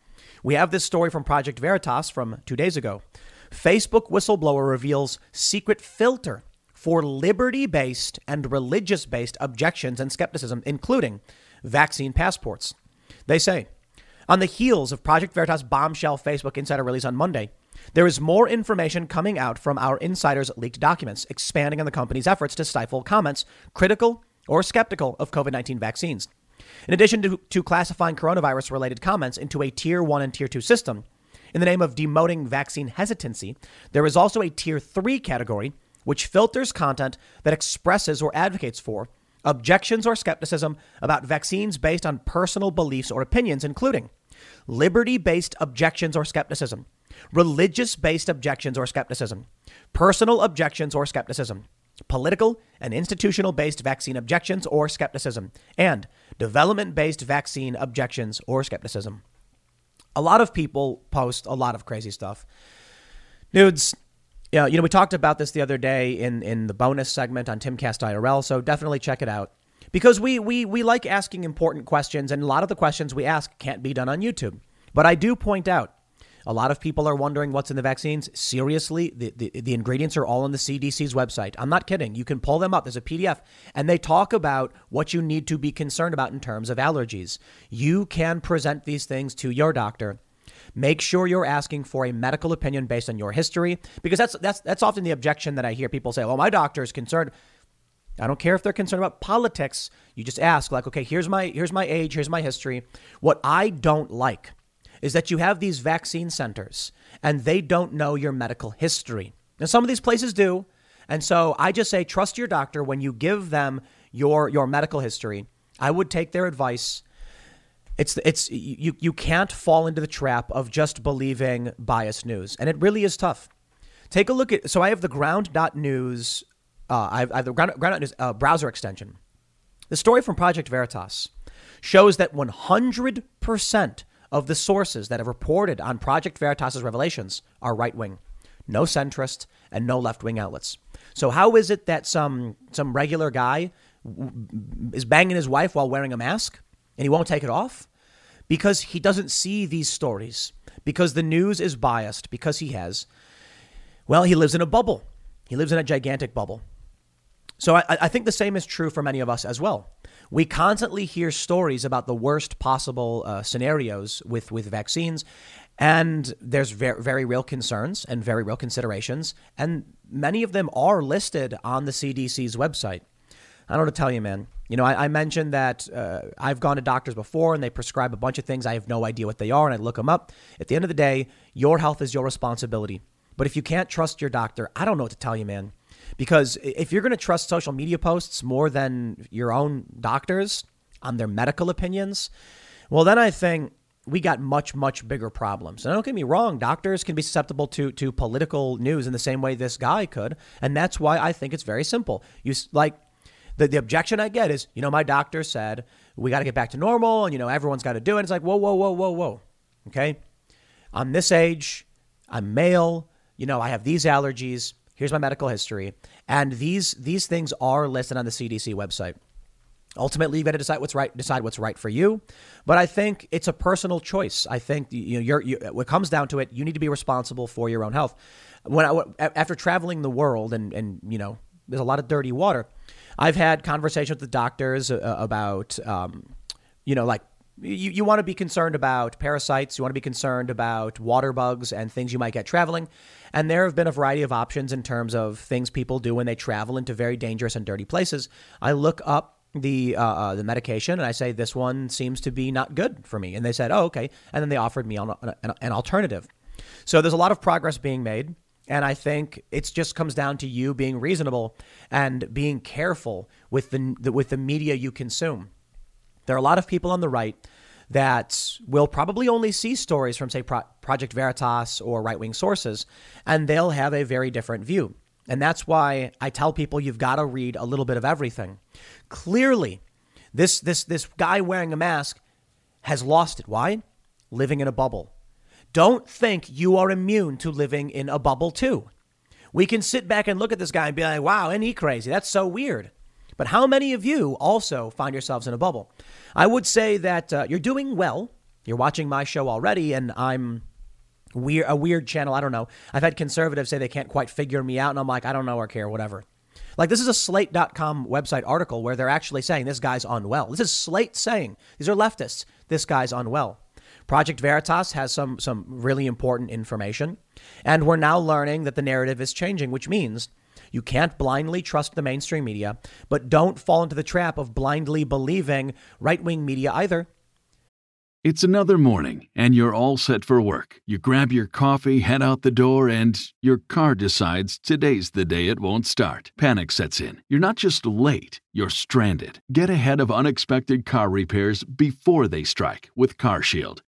Speaker 1: We have this story from Project Veritas from two days ago. Facebook whistleblower reveals secret filter for liberty based and religious based objections and skepticism, including vaccine passports. They say on the heels of Project Veritas' bombshell Facebook insider release on Monday, there is more information coming out from our insiders' leaked documents, expanding on the company's efforts to stifle comments critical or skeptical of COVID 19 vaccines. In addition to, to classifying coronavirus related comments into a tier 1 and tier 2 system, in the name of demoting vaccine hesitancy, there is also a tier 3 category which filters content that expresses or advocates for objections or skepticism about vaccines based on personal beliefs or opinions, including liberty based objections or skepticism, religious based objections or skepticism, personal objections or skepticism, political and institutional based vaccine objections or skepticism, and development based vaccine objections or skepticism. A lot of people post a lot of crazy stuff. Dudes, yeah, you know, we talked about this the other day in, in the bonus segment on Timcast IRL, so definitely check it out. Because we, we, we like asking important questions, and a lot of the questions we ask can't be done on YouTube. But I do point out a lot of people are wondering what's in the vaccines. Seriously, the, the, the, ingredients are all on the CDC's website. I'm not kidding. You can pull them up. There's a PDF, and they talk about what you need to be concerned about in terms of allergies. You can present these things to your doctor. Make sure you're asking for a medical opinion based on your history, because that's that's that's often the objection that I hear people say. Well, my doctor is concerned. I don't care if they're concerned about politics. You just ask, like, okay, here's my here's my age, here's my history. What I don't like is that you have these vaccine centers and they don't know your medical history. And some of these places do. And so I just say trust your doctor when you give them your your medical history. I would take their advice. It's it's you you can't fall into the trap of just believing biased news, and it really is tough. Take a look at so I have the ground.news uh, I, have, I have the ground, ground.news uh, browser extension. The story from Project Veritas shows that 100% of the sources that have reported on Project Veritas's revelations are right wing, no centrist, and no left wing outlets. So how is it that some some regular guy is banging his wife while wearing a mask and he won't take it off? Because he doesn't see these stories. Because the news is biased. Because he has, well, he lives in a bubble. He lives in a gigantic bubble. So I, I think the same is true for many of us as well. We constantly hear stories about the worst possible uh, scenarios with, with vaccines, and there's very, very real concerns and very real considerations, and many of them are listed on the CDC's website. I don't know to tell you, man. You know, I, I mentioned that uh, I've gone to doctors before and they prescribe a bunch of things. I have no idea what they are, and I look them up. At the end of the day, your health is your responsibility. But if you can't trust your doctor, I don't know what to tell you, man. Because if you're going to trust social media posts more than your own doctors on their medical opinions, well, then I think we got much, much bigger problems. And don't get me wrong, doctors can be susceptible to, to political news in the same way this guy could. And that's why I think it's very simple. You like the, the objection I get is, you know, my doctor said we got to get back to normal and, you know, everyone's got to do it. It's like, whoa, whoa, whoa, whoa, whoa. Okay. I'm this age. I'm male. You know, I have these allergies. Here's my medical history. And these these things are listed on the CDC website. Ultimately, you got to decide what's right. Decide what's right for you. But I think it's a personal choice. I think you know, you're, you, what comes down to it, you need to be responsible for your own health. When I, after traveling the world, and and you know, there's a lot of dirty water. I've had conversations with doctors uh, about, um, you know, like you, you want to be concerned about parasites. You want to be concerned about water bugs and things you might get traveling. And there have been a variety of options in terms of things people do when they travel into very dangerous and dirty places. I look up the uh, uh, the medication and I say this one seems to be not good for me, and they said, "Oh, okay," and then they offered me an, an, an alternative. So there's a lot of progress being made. And I think it just comes down to you being reasonable and being careful with the with the media you consume. There are a lot of people on the right that will probably only see stories from, say, Pro- Project Veritas or right wing sources, and they'll have a very different view. And that's why I tell people you've got to read a little bit of everything. Clearly, this, this, this guy wearing a mask has lost it. Why? Living in a bubble. Don't think you are immune to living in a bubble, too. We can sit back and look at this guy and be like, wow, ain't he crazy? That's so weird. But how many of you also find yourselves in a bubble? I would say that uh, you're doing well. You're watching my show already, and I'm weird, a weird channel. I don't know. I've had conservatives say they can't quite figure me out, and I'm like, I don't know or care, whatever. Like, this is a slate.com website article where they're actually saying this guy's unwell. This is Slate saying, these are leftists, this guy's unwell. Project Veritas has some, some really important information, and we're now learning that the narrative is changing, which means you can't blindly trust the mainstream media, but don't fall into the trap of blindly believing right wing media either.
Speaker 2: It's another morning, and you're all set for work. You grab your coffee, head out the door, and your car decides today's the day it won't start. Panic sets in. You're not just late, you're stranded. Get ahead of unexpected car repairs before they strike with CarShield,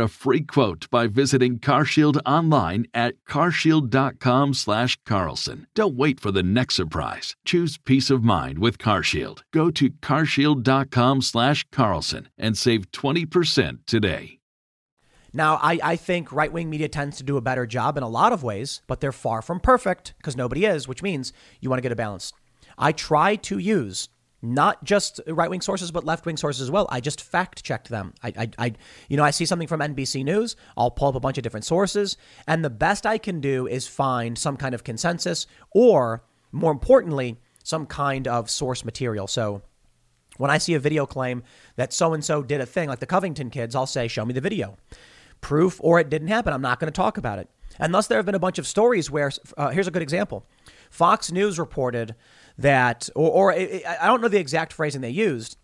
Speaker 2: a free quote by visiting CarShield online at carshield.com/carlson. Don't wait for the next surprise. Choose peace of mind with CarShield. Go to carshield.com/carlson and save 20% today.
Speaker 1: Now, I, I think right wing media tends to do a better job in a lot of ways, but they're far from perfect because nobody is, which means you want to get a balance. I try to use not just right wing sources, but left wing sources as well. I just fact checked them. I, I, I, you know, I see something from NBC News. I'll pull up a bunch of different sources, and the best I can do is find some kind of consensus, or more importantly, some kind of source material. So when I see a video claim that so and so did a thing, like the Covington kids, I'll say, "Show me the video." Proof or it didn't happen. I'm not going to talk about it. And thus, there have been a bunch of stories where, uh, here's a good example. Fox News reported that, or, or I don't know the exact phrasing they used,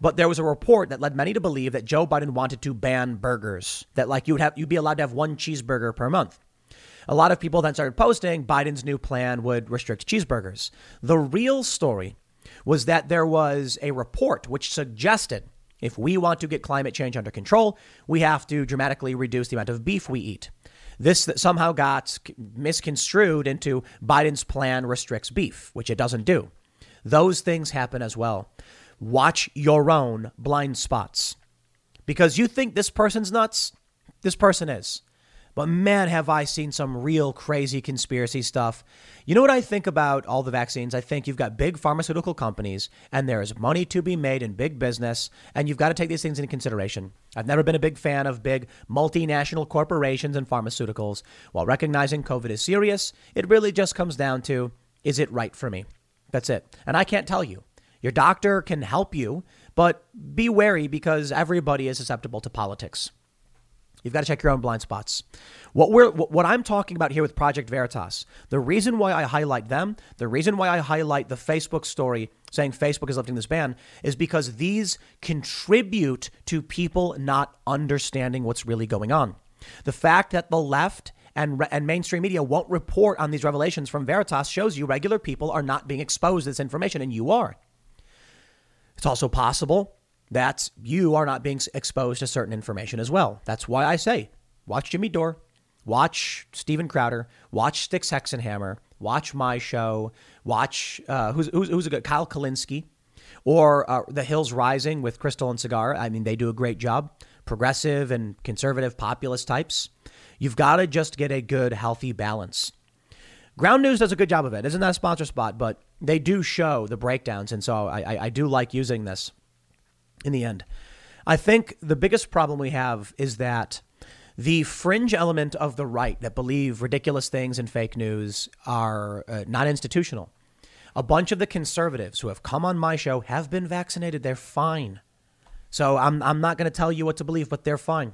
Speaker 1: but there was a report that led many to believe that Joe Biden wanted to ban burgers. That like you would have you'd be allowed to have one cheeseburger per month. A lot of people then started posting Biden's new plan would restrict cheeseburgers. The real story was that there was a report which suggested if we want to get climate change under control, we have to dramatically reduce the amount of beef we eat. This somehow got misconstrued into Biden's plan restricts beef, which it doesn't do. Those things happen as well. Watch your own blind spots. Because you think this person's nuts, this person is. But man, have I seen some real crazy conspiracy stuff. You know what I think about all the vaccines? I think you've got big pharmaceutical companies and there is money to be made in big business, and you've got to take these things into consideration. I've never been a big fan of big multinational corporations and pharmaceuticals. While recognizing COVID is serious, it really just comes down to is it right for me? That's it. And I can't tell you. Your doctor can help you, but be wary because everybody is susceptible to politics. You've got to check your own blind spots. What we're what I'm talking about here with Project Veritas, the reason why I highlight them, the reason why I highlight the Facebook story saying Facebook is lifting this ban is because these contribute to people not understanding what's really going on. The fact that the left and, and mainstream media won't report on these revelations from Veritas shows you regular people are not being exposed to this information, and you are. It's also possible that you are not being exposed to certain information as well. That's why I say watch Jimmy Dore, watch Steven Crowder, watch Styx Hexenhammer, watch my show, watch uh, who's, who's, who's a good Kyle Kulinski, or uh, The Hills Rising with Krystal and Saagar. I mean, they do a great job. Progressive and conservative populist types. You've got to just get a good, healthy balance. Ground News does a good job of it. Isn't that a sponsor spot? But they do show the breakdowns, and so I, I do like using this in the end. I think the biggest problem we have is that the fringe element of the right that believe ridiculous things and fake news are uh, not institutional. A bunch of the conservatives who have come on my show have been vaccinated. They're fine. So I'm, I'm not going to tell you what to believe, but they're fine.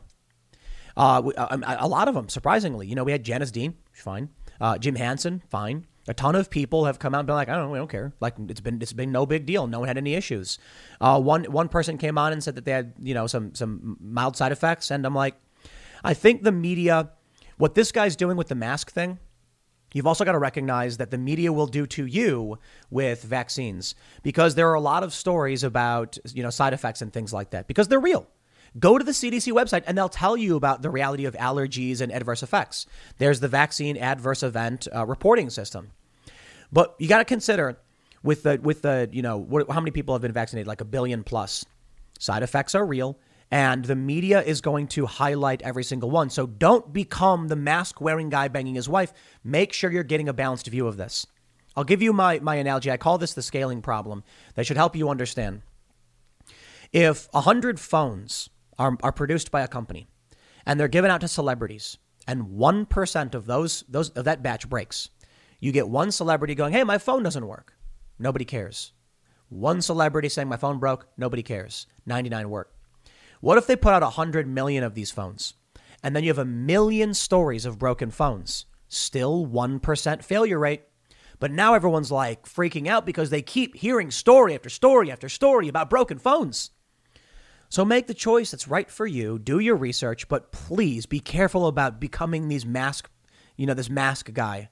Speaker 1: Uh, a, a, lot of them, surprisingly. You know, we had Janice Dean, fine. Uh, Jim Hansen, fine. A ton of people have come out and been like, I don't we don't care. Like it's been it's been no big deal. No one had any issues. Uh, one one person came on and said that they had you know some some mild side effects, and I'm like, I think the media, what this guy's doing with the mask thing, You've also got to recognize that the media will do to you with vaccines because there are a lot of stories about, you know, side effects and things like that because they're real. Go to the CDC website and they'll tell you about the reality of allergies and adverse effects. There's the vaccine adverse event uh, reporting system. But you got to consider with the with the you know what, how many people have been vaccinated like a billion plus. Side effects are real and the media is going to highlight every single one. So don't become the mask wearing guy banging his wife. Make sure you're getting a balanced view of this. I'll give you my, my analogy. I call this the scaling problem that should help you understand. If 100 phones are, are produced by a company and they're given out to celebrities, and 1% of those, those of that batch breaks, you get one celebrity going, Hey, my phone doesn't work. Nobody cares. One celebrity saying my phone broke, nobody cares. 99 work. What if they put out 100 million of these phones? And then you have a million stories of broken phones. Still 1% failure rate. But now everyone's like freaking out because they keep hearing story after story after story about broken phones. So make the choice that's right for you. Do your research, but please be careful about becoming these mask, you know, this mask guy.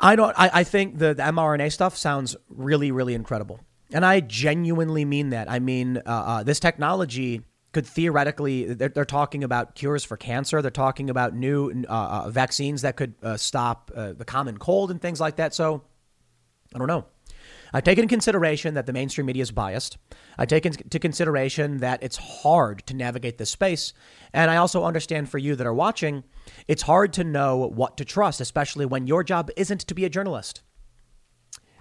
Speaker 1: I don't. I, I think the, the mRNA stuff sounds really, really incredible, and I genuinely mean that. I mean, uh, uh, this technology could theoretically. They're, they're, talking about cures for cancer. They're talking about new uh, uh vaccines that could uh, stop uh, the common cold and things like that. So, I don't know. I take into consideration that the mainstream media is biased. I take into consideration that it's hard to navigate this space. And I also understand for you that are watching, it's hard to know what to trust, especially when your job isn't to be a journalist.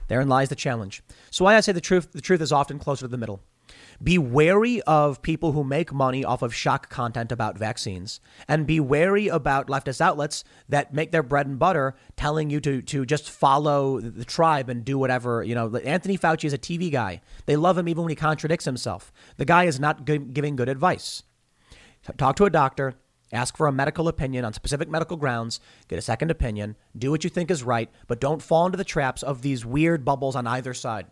Speaker 1: Therein lies the challenge. So why I say the truth, the truth is often closer to the middle. Be wary of people who make money off of shock content about vaccines, and be wary about leftist outlets that make their bread and butter telling you to, to just follow the tribe and do whatever. You know, Anthony Fauci is a TV guy. They love him even when he contradicts himself. The guy is not good, giving good advice. Talk to a doctor, ask for a medical opinion on specific medical grounds, get a second opinion, do what you think is right, but don't fall into the traps of these weird bubbles on either side.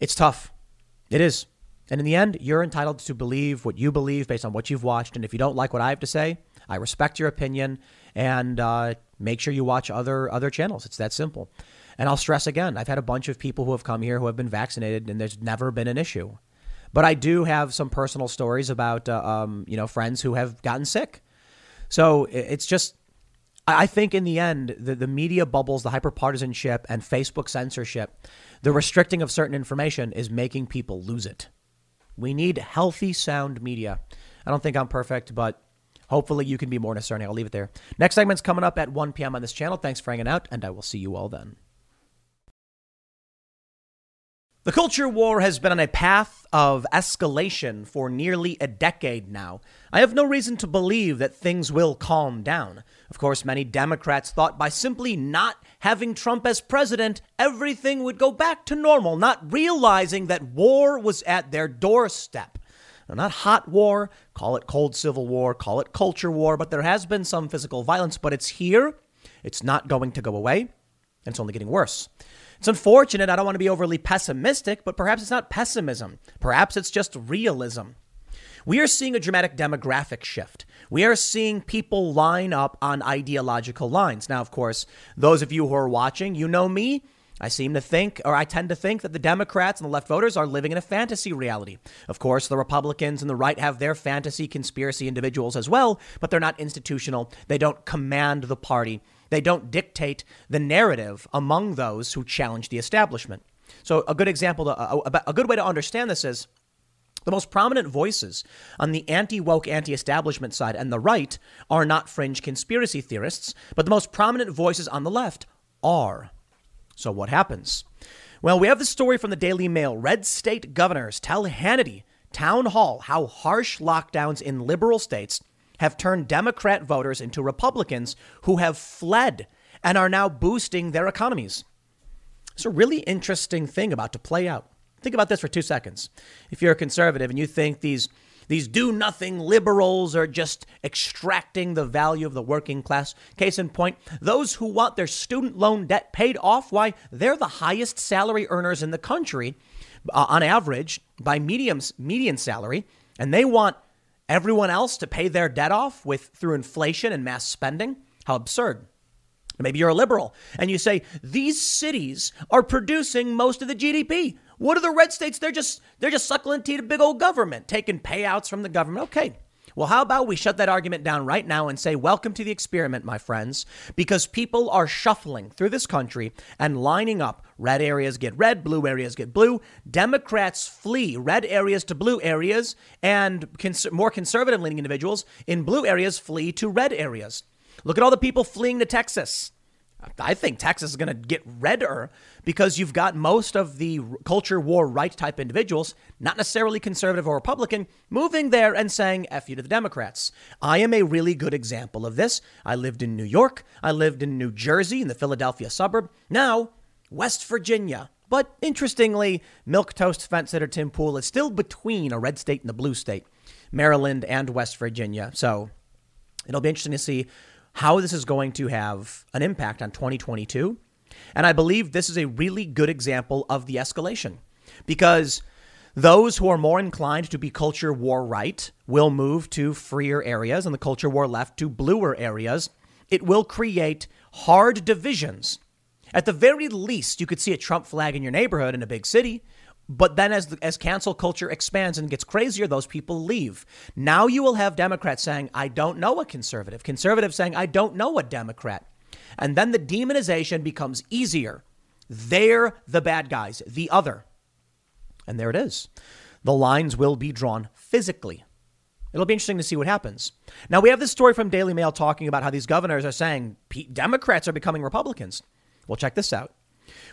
Speaker 1: It's tough. It is. And in the end, you're entitled to believe what you believe based on what you've watched. And if you don't like what I have to say, I respect your opinion and uh, make sure you watch other other channels. It's that simple. And I'll stress again, I've had a bunch of people who have come here who have been vaccinated, and there's never been an issue. But I do have some personal stories about uh, um, you know friends who have gotten sick. So it's just I think in the end, the, the media bubbles, the hyperpartisanship, and Facebook censorship the restricting of certain information is making people lose it. We need healthy, sound media. I don't think I'm perfect, but hopefully you can be more discerning. I'll leave it there. Next segment's coming up at 1 p.m. on this channel. Thanks for hanging out, and I will see you all then. The culture war has been on a path of escalation for nearly a decade now. I have no reason to believe that things will calm down. Of course, many Democrats thought by simply not having Trump as president, everything would go back to normal, not realizing that war was at their doorstep. Now, not hot war, call it cold civil war, call it culture war, but there has been some physical violence, but it's here. It's not going to go away, and it's only getting worse. It's unfortunate. I don't want to be overly pessimistic, but perhaps it's not pessimism. Perhaps it's just realism. We are seeing a dramatic demographic shift. We are seeing people line up on ideological lines. Now, of course, those of you who are watching, you know me. I seem to think, or I tend to think, that the Democrats and the left voters are living in a fantasy reality. Of course, the Republicans and the right have their fantasy conspiracy individuals as well, but they're not institutional. They don't command the party they don't dictate the narrative among those who challenge the establishment. So, a good example, uh, to, a, a good way to understand this is the most prominent voices on the anti woke, anti establishment side and the right are not fringe conspiracy theorists, but the most prominent voices on the left are. So, what happens? Well, we have the story from the Daily Mail. Red state governors tell Hannity town hall how harsh lockdowns in liberal states have turned Democrat voters into Republicans who have fled and are now boosting their economies. It's a really interesting thing about to play out. Think about this for two seconds. If you're a conservative and you think these these do nothing liberals are just extracting the value of the working class. Case in point, those who want their student loan debt paid off, why, they're the highest salary earners in the country uh, on average by medium, median salary, and they want everyone else to pay their debt off with through inflation and mass spending? How absurd. Maybe you're a liberal and you say these cities are producing most of the GDP. What are the red states? They're just they're just suckling teeth to big old government, taking payouts from the government. Okay. Well, how about we shut that argument down right now and say, Welcome to the experiment, my friends, because people are shuffling through this country and lining up. Red areas get red, blue areas get blue. Democrats flee red areas to blue areas, and cons- more conservative leaning individuals in blue areas flee to red areas. Look at all the people fleeing to Texas. I think Texas is going to get redder because you've got most of the culture war right type individuals, not necessarily conservative or Republican, moving there and saying F you to the Democrats. I am a really good example of this. I lived in New York. I lived in New Jersey, in the Philadelphia suburb. Now, West Virginia. But interestingly, milk toast fence sitter Tim Pool is still between a red state and a blue state, Maryland and West Virginia. So it'll be interesting to see how this is going to have an impact on 2022. And I believe this is a really good example of the escalation because those who are more inclined to be culture war right will move to freer areas and the culture war left to bluer areas. It will create hard divisions. At the very least, you could see a Trump flag in your neighborhood in a big city. But then, as as cancel culture expands and gets crazier, those people leave. Now you will have Democrats saying, "I don't know a conservative." Conservatives saying, "I don't know a Democrat," and then the demonization becomes easier. They're the bad guys, the other, and there it is. The lines will be drawn physically. It'll be interesting to see what happens. Now we have this story from Daily Mail talking about how these governors are saying Democrats are becoming Republicans. Well, check this out.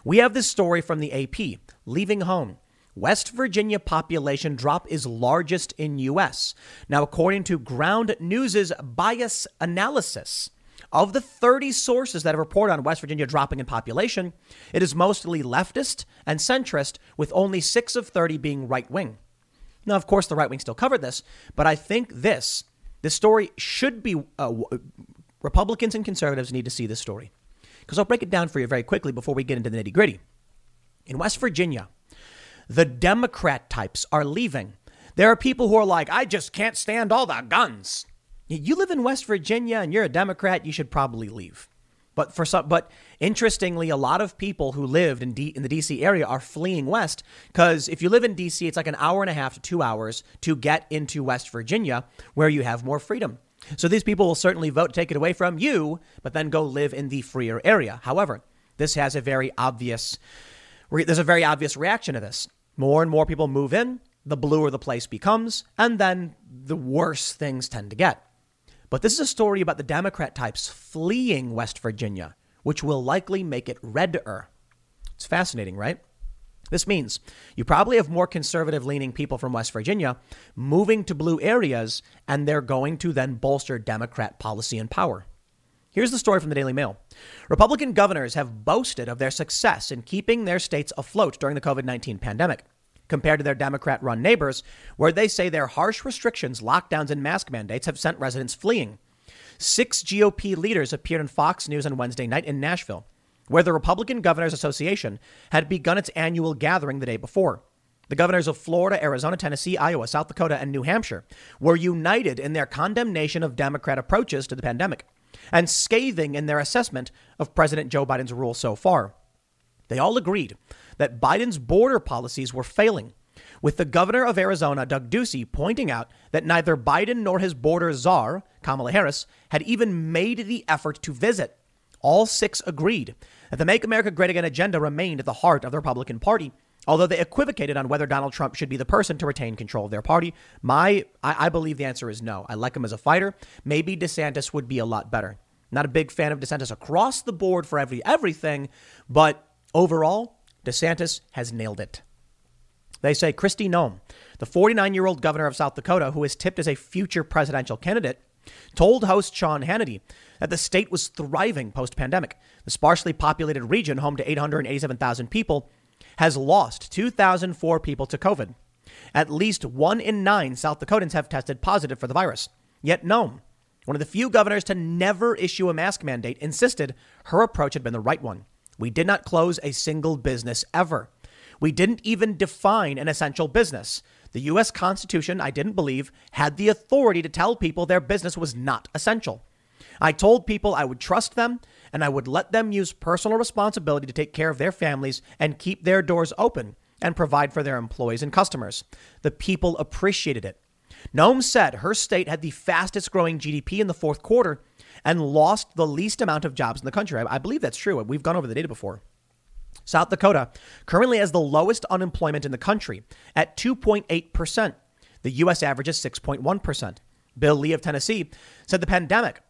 Speaker 1: We have this story from the AP, leaving home. West Virginia population drop is largest in US. Now, according to Ground News's bias analysis, of the 30 sources that have reported on West Virginia dropping in population, it is mostly leftist and centrist, with only 6 of 30 being right wing. Now, of course, the right wing still covered this, but I think this, this story should be, uh, Republicans and conservatives need to see this story. Because I'll break it down for you very quickly before we get into the nitty gritty. In West Virginia, the Democrat types are leaving. There are people who are like, I just can't stand all the guns. You live in West Virginia and you're a Democrat, you should probably leave. But for some, but interestingly, a lot of people who lived in, D, in the DC area are fleeing west because if you live in DC, it's like an hour and a half to two hours to get into West Virginia, where you have more freedom. So these people will certainly vote to take it away from you, but then go live in the freer area. However, this has a very obvious there's a very obvious reaction to this. More and more people move in, the bluer the place becomes, and then the worse things tend to get. But this is a story about the Democrat types fleeing West Virginia, which will likely make it redder. It's fascinating, right? This means you probably have more conservative leaning people from West Virginia moving to blue areas, and they're going to then bolster Democrat policy and power. Here's the story from the Daily Mail Republican governors have boasted of their success in keeping their states afloat during the COVID 19 pandemic. Compared to their Democrat run neighbors, where they say their harsh restrictions, lockdowns, and mask mandates have sent residents fleeing. Six GOP leaders appeared on Fox News on Wednesday night in Nashville where the Republican Governors Association had begun its annual gathering the day before. The governors of Florida, Arizona, Tennessee, Iowa, South Dakota, and New Hampshire were united in their condemnation of Democrat approaches to the pandemic and scathing in their assessment of President Joe Biden's rule so far. They all agreed that Biden's border policies were failing, with the governor of Arizona, Doug Ducey, pointing out that neither Biden nor his border czar, Kamala Harris, had even made the effort to visit. All six agreed that the Make America Great Again agenda remained at the heart of the Republican Party, although they equivocated on whether Donald Trump should be the person to retain control of their party. My, I, I believe the answer is no. I like him as a fighter. Maybe DeSantis would be a lot better. Not a big fan of DeSantis across the board for every everything, but overall, DeSantis has nailed it. They say Kristi Noem, the 49 year old governor of South Dakota, who is tipped as a future presidential candidate, told host Sean Hannity that the state was thriving post pandemic. The sparsely populated region, home to 887,000 people, has lost 2,004 people to COVID. At least one in nine South Dakotans have tested positive for the virus. Yet Noem, one of the few governors to never issue a mask mandate, insisted her approach had been the right one. We did not close a single business ever. We didn't even define an essential business. The U.S. Constitution, I didn't believe, had the authority to tell people their business was not essential. I told people I would trust them and I would let them use personal responsibility to take care of their families and keep their doors open and provide for their employees and customers. The people appreciated it. Noem said her state had the fastest growing GDP in the fourth quarter and lost the least amount of jobs in the country. I, I believe that's true. We've gone over the data before. South Dakota currently has the lowest unemployment in the country at 2.8%. The U.S. average is 6.1%. Bill Lee of Tennessee said the pandemic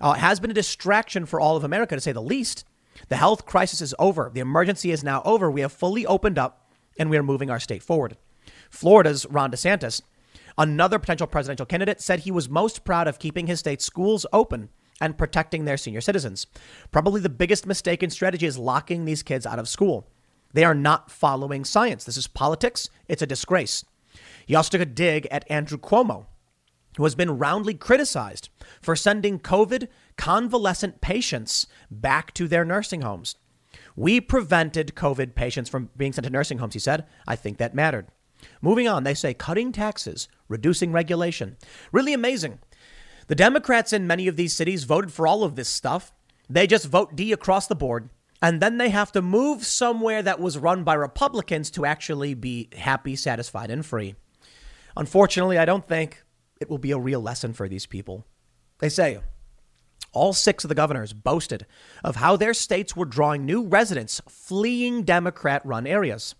Speaker 1: uh, has been a distraction for all of America, to say the least. The health crisis is over. The emergency is now over. We have fully opened up and we are moving our state forward. Florida's Ron DeSantis, another potential presidential candidate, said he was most proud of keeping his state's schools open and protecting their senior citizens. Probably the biggest mistake in strategy is locking these kids out of school. They are not following science. This is politics. It's a disgrace. He also took a dig at Andrew Cuomo, who has been roundly criticized for sending COVID convalescent patients back to their nursing homes. We prevented COVID patients from being sent to nursing homes, he said. I think that mattered. Moving on, they say cutting taxes, reducing regulation. Really amazing. The Democrats in many of these cities voted for all of this stuff. They just vote D across the board. And then they have to move somewhere that was run by Republicans to actually be happy, satisfied, and free. Unfortunately, I don't think it will be a real lesson for these people. They say all six of the governors boasted of how their states were drawing new residents fleeing Democrat run areas.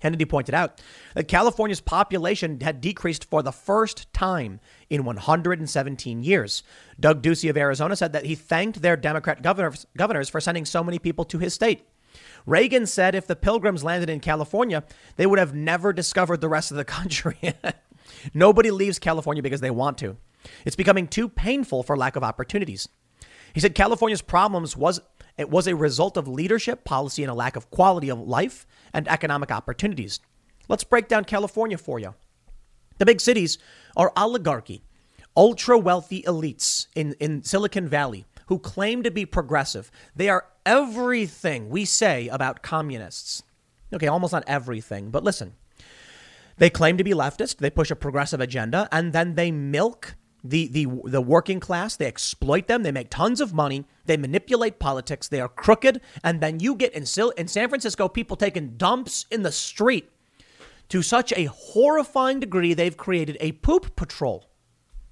Speaker 1: Kennedy pointed out that California's population had decreased for the first time in 117 years. Doug Ducey of Arizona said that he thanked their Democrat governors, governors for sending so many people to his state. Reagan said if the Pilgrims landed in California, they would have never discovered the rest of the country. Nobody leaves California because they want to. It's becoming too painful for lack of opportunities. He said California's problems was it was a result of leadership, policy, and a lack of quality of life and economic opportunities. Let's break down California for you. The big cities are oligarchy, ultra wealthy elites in, in Silicon Valley who claim to be progressive. They are everything we say about communists. Okay, almost not everything, but listen. They claim to be leftist, they push a progressive agenda, and then they milk the, the, the working class. They exploit them. They make tons of money. They manipulate politics. They are crooked. And then you get in, in San Francisco people taking dumps in the street to such a horrifying degree they've created a poop patrol.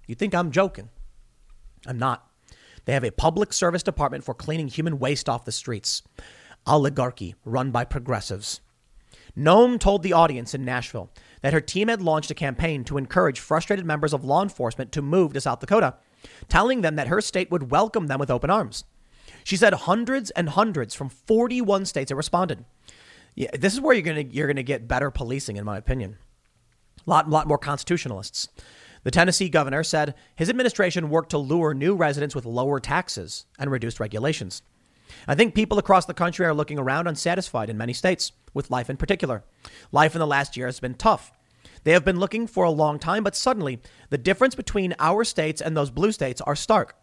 Speaker 1: You think I'm joking? I'm not. They have a public service department for cleaning human waste off the streets. Oligarchy run by progressives. Noem told the audience in Nashville that her team had launched a campaign to encourage frustrated members of law enforcement to move to South Dakota, telling them that her state would welcome them with open arms. She said hundreds and hundreds from 41 states have responded. Yeah, this is where you're gonna you're gonna get better policing, in my opinion. A lot, lot more constitutionalists. The Tennessee governor said his administration worked to lure new residents with lower taxes and reduced regulations. I think people across the country are looking around unsatisfied in many states with life in particular. Life in the last year has been tough. They have been looking for a long time, but suddenly the difference between our states and those blue states are stark.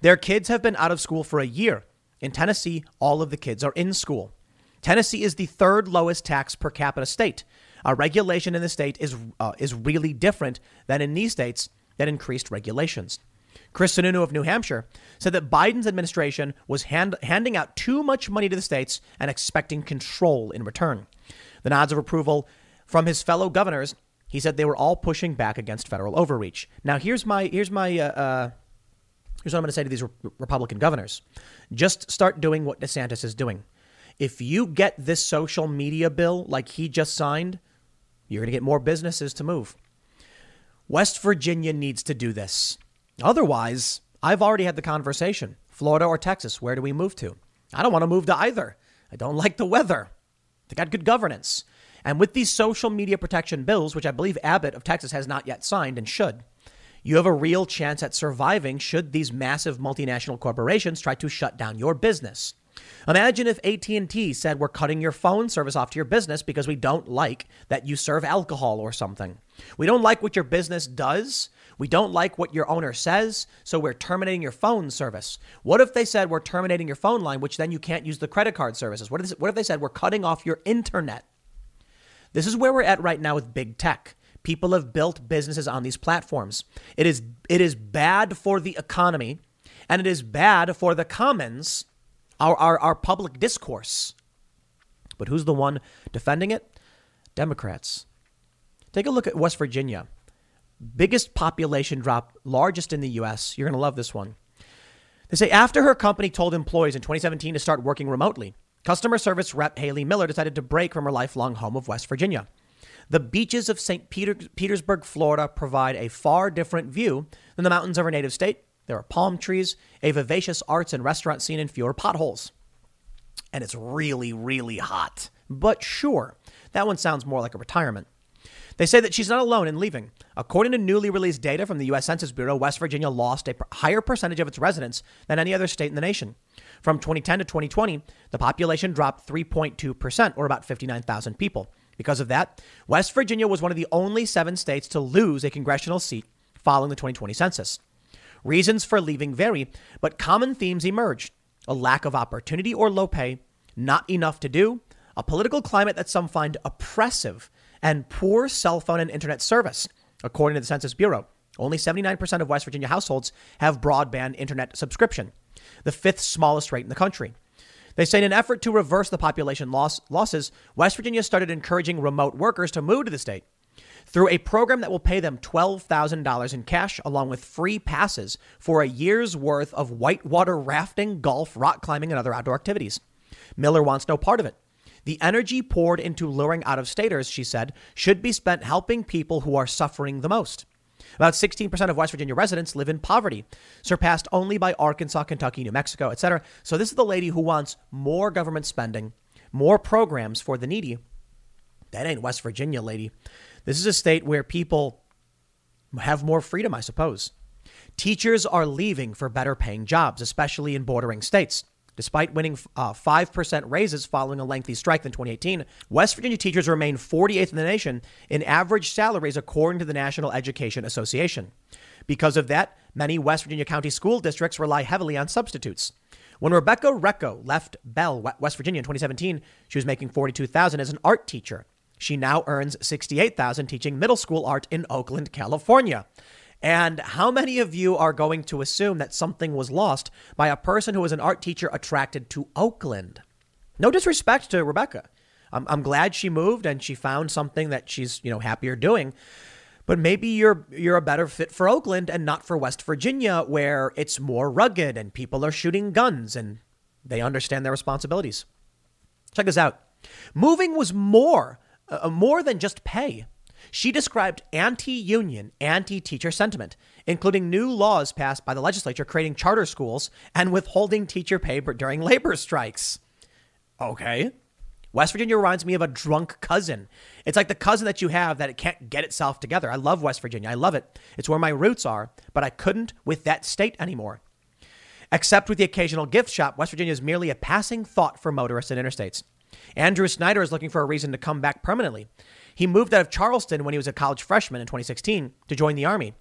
Speaker 1: Their kids have been out of school for a year. In Tennessee, all of the kids are in school. Tennessee is the third lowest tax per capita state. Our regulation in the state is, uh, is really different than in these states that increased regulations. Chris Sununu of New Hampshire said that Biden's administration was hand, handing out too much money to the states and expecting control in return. The nods of approval from his fellow governors, he said they were all pushing back against federal overreach. Now, here's my here's my uh, uh, here's what I'm going to say to these re- Republican governors: just start doing what DeSantis is doing. If you get this social media bill like he just signed, you're going to get more businesses to move. West Virginia needs to do this. Otherwise, I've already had the conversation Florida or Texas, where do we move to? I don't want to move to either. I don't like the weather. They got good governance. And with these social media protection bills, which I believe Abbott of Texas has not yet signed and should, you have a real chance at surviving should these massive multinational corporations try to shut down your business. Imagine if AT&T said we're cutting your phone service off to your business because we don't like that you serve alcohol or something. We don't like what your business does, we don't like what your owner says, so we're terminating your phone service. What if they said we're terminating your phone line, which then you can't use the credit card services? What if, what if they said we're cutting off your internet? This is where we're at right now with big tech. People have built businesses on these platforms. It is it is bad for the economy, and it is bad for the commons, our, our, our public discourse. But who's the one defending it? Democrats. Take a look at West Virginia biggest population drop, largest in the US. You're going to love this one. They say after her company told employees in 2017 to start working remotely, customer service rep Haley Miller decided to break from her lifelong home of West Virginia. The beaches of St. Peter, Petersburg, Florida provide a far different view than the mountains of her native state. There are palm trees, a vivacious arts and restaurant scene, and fewer potholes. and it's really, really hot. But sure, that one sounds more like a retirement. They say that she's not alone in leaving. According to newly released data from the U.S. Census Bureau, West Virginia lost a higher percentage of its residents than any other state in the nation. From 2010 to 2020, the population dropped 3.2%, or about 59,000 people. Because of that, West Virginia was one of the only seven states to lose a congressional seat following the 2020 census. Reasons for leaving vary, but common themes emerge a lack of opportunity or low pay, not enough to do, a political climate that some find oppressive, and poor cell phone and internet service. According to the Census Bureau, only 79% of West Virginia households have broadband internet subscription, the fifth smallest rate in the country. They say in an effort to reverse the population loss, losses, West Virginia started encouraging remote workers to move to the state through a program that will pay them $12,000 in cash along with free passes for a year's worth of whitewater rafting, golf, rock climbing, and other outdoor activities. Miller wants no part of it. The energy poured into luring out of staters, she said, should be spent helping people who are suffering the most. About 16% of West Virginia residents live in poverty, surpassed only by Arkansas, Kentucky, New Mexico, etc. So this is the lady who wants more government spending, more programs for the needy. That ain't West Virginia, lady. This is a state where people have more freedom, I suppose. Teachers are leaving for better paying jobs, especially in bordering states. Despite winning uh, 5% raises following a lengthy strike in 2018, West Virginia teachers remain 48th in the nation in average salaries, according to the National Education Association. Because of that, many West Virginia county school districts rely heavily on substitutes. When Rebecca Recco left Belle, West Virginia in 2017, she was making 42,000 as an art teacher. She now earns 68,000 teaching middle school art in Oakland, California. And how many of you are going to assume that something was lost by a person who was an art teacher attracted to Oakland? No disrespect to Rebecca. I'm, I'm glad she moved and she found something that she's, you know, happier doing. But maybe you're you're a better fit for Oakland and not for West Virginia where it's more rugged and people are shooting guns and they understand their responsibilities. Check this out. Moving was more uh, more than just pay. She described anti union, anti teacher sentiment, including new laws passed by the legislature creating charter schools and withholding teacher pay during labor strikes. Okay. West Virginia reminds me of a drunk cousin. It's like the cousin that you have that it can't get itself together. I love West Virginia. I love it. It's where my roots are, but I couldn't with that state anymore. Except with the occasional gift shop, West Virginia is merely a passing thought for motorists and interstates. Andrew Snyder is looking for a reason to come back permanently. He moved out of Charleston when he was a college freshman in 2016 to join the Army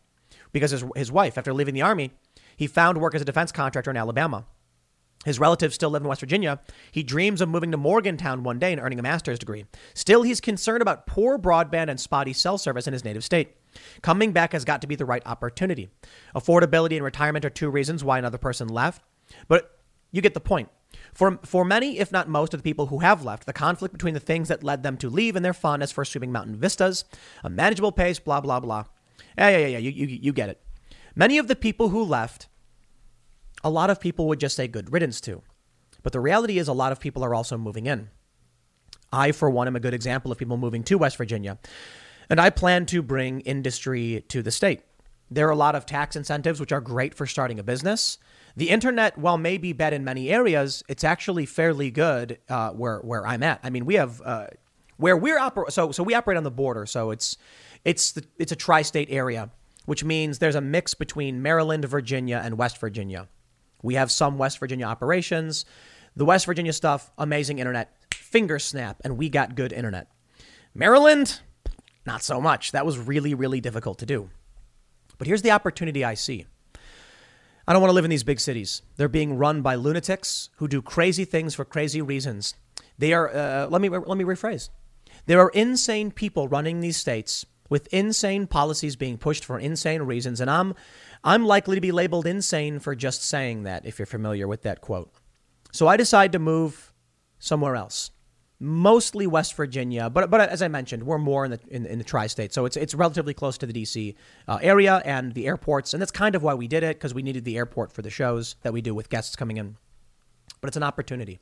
Speaker 1: because his, his wife, after leaving the Army, he found work as a defense contractor in Alabama. His relatives still live in West Virginia. He dreams of moving to Morgantown one day and earning a master's degree. Still, he's concerned about poor broadband and spotty cell service in his native state. Coming back has got to be the right opportunity. Affordability and retirement are two reasons why another person left, but you get the point. For, for many, if not most, of the people who have left, the conflict between the things that led them to leave and their fondness for sweeping mountain vistas, a manageable pace, blah, blah, blah. Yeah, yeah, yeah, yeah, you, you, you get it. Many of the people who left, a lot of people would just say good riddance to. But the reality is, a lot of people are also moving in. I, for one, am a good example of people moving to West Virginia. And I plan to bring industry to the state. There are a lot of tax incentives, which are great for starting a business. The internet, while may be bad in many areas, it's actually fairly good uh, where where I'm at. I mean, we have uh, where we're oper- so so we operate on the border, so it's it's the, it's a tri-state area, which means there's a mix between Maryland, Virginia, and West Virginia. We have some West Virginia operations. The West Virginia stuff, amazing internet, finger snap, and we got good internet. Maryland, not so much. That was really, really difficult to do. But here's the opportunity I see. I don't want to live in these big cities. They're being run by lunatics who do crazy things for crazy reasons. They are. Uh, let me let me rephrase. There are insane people running these states with insane policies being pushed for insane reasons, and I'm I'm likely to be labeled insane for just saying that. If you're familiar with that quote, so I decide to move somewhere else mostly West Virginia, but but as I mentioned, we're more in the in, in the tri-state, so it's it's relatively close to the DC uh, area and the airports, and that's kind of why we did it because we needed the airport for the shows that we do with guests coming in. But it's an opportunity.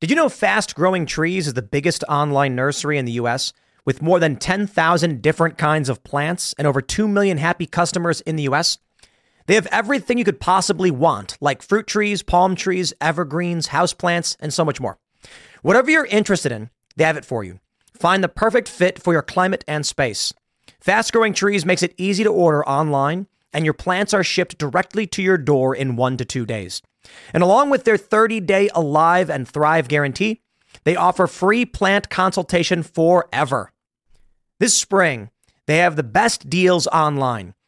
Speaker 1: Did you know Fast Growing Trees is the biggest online nursery in the U.S. with more than 10,000 different kinds of plants and over 2 million happy customers in the U.S.? They have everything you could possibly want, like fruit trees, palm trees, evergreens, houseplants, and so much more. Whatever you're interested in, they have it for you. Find the perfect fit for your climate and space. Fast Growing Trees makes it easy to order online, and your plants are shipped directly to your door in one to two days. And along with their 30 day Alive and Thrive guarantee, they offer free plant consultation forever. This spring, they have the best deals online,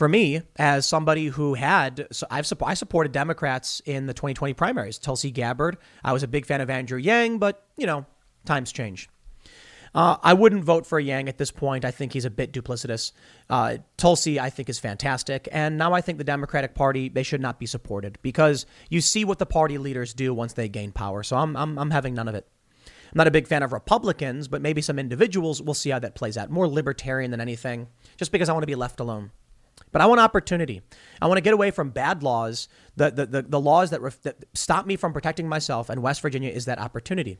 Speaker 1: For me, as somebody who had, so I've I supported Democrats in the 2020 primaries. Tulsi Gabbard. I was a big fan of Andrew Yang, but you know, times change. Uh, I wouldn't vote for Yang at this point. I think he's a bit duplicitous. Uh, Tulsi, I think, is fantastic. And now I think the Democratic Party, they should not be supported because you see what the party leaders do once they gain power. So I'm, I'm, I'm having none of it. I'm not a big fan of Republicans, but maybe some individuals. We'll see how that plays out. More libertarian than anything, just because I want to be left alone. But I want opportunity. I want to get away from bad laws. The, the, the, the laws that, ref, that stop me from protecting myself, and West Virginia is that opportunity.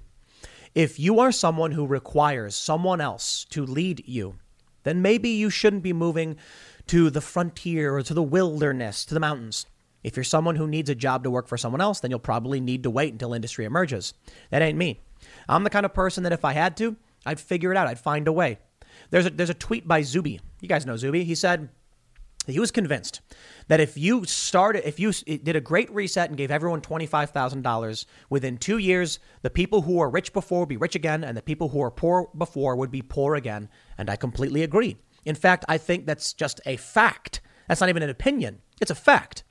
Speaker 1: If you are someone who requires someone else to lead you, then maybe you shouldn't be moving to the frontier or to the wilderness, to the mountains. If you're someone who needs a job to work for someone else, then you'll probably need to wait until industry emerges. That ain't me. I'm the kind of person that if I had to, I'd figure it out. I'd find a way. There's a, there's a tweet by Zuby. You guys know Zuby. He said, he was convinced that if you started, if you did a great reset and gave everyone $25,000, within two years, the people who were rich before would be rich again, and the people who were poor before would be poor again. And I completely agree. In fact, I think that's just a fact. That's not even an opinion, it's a fact.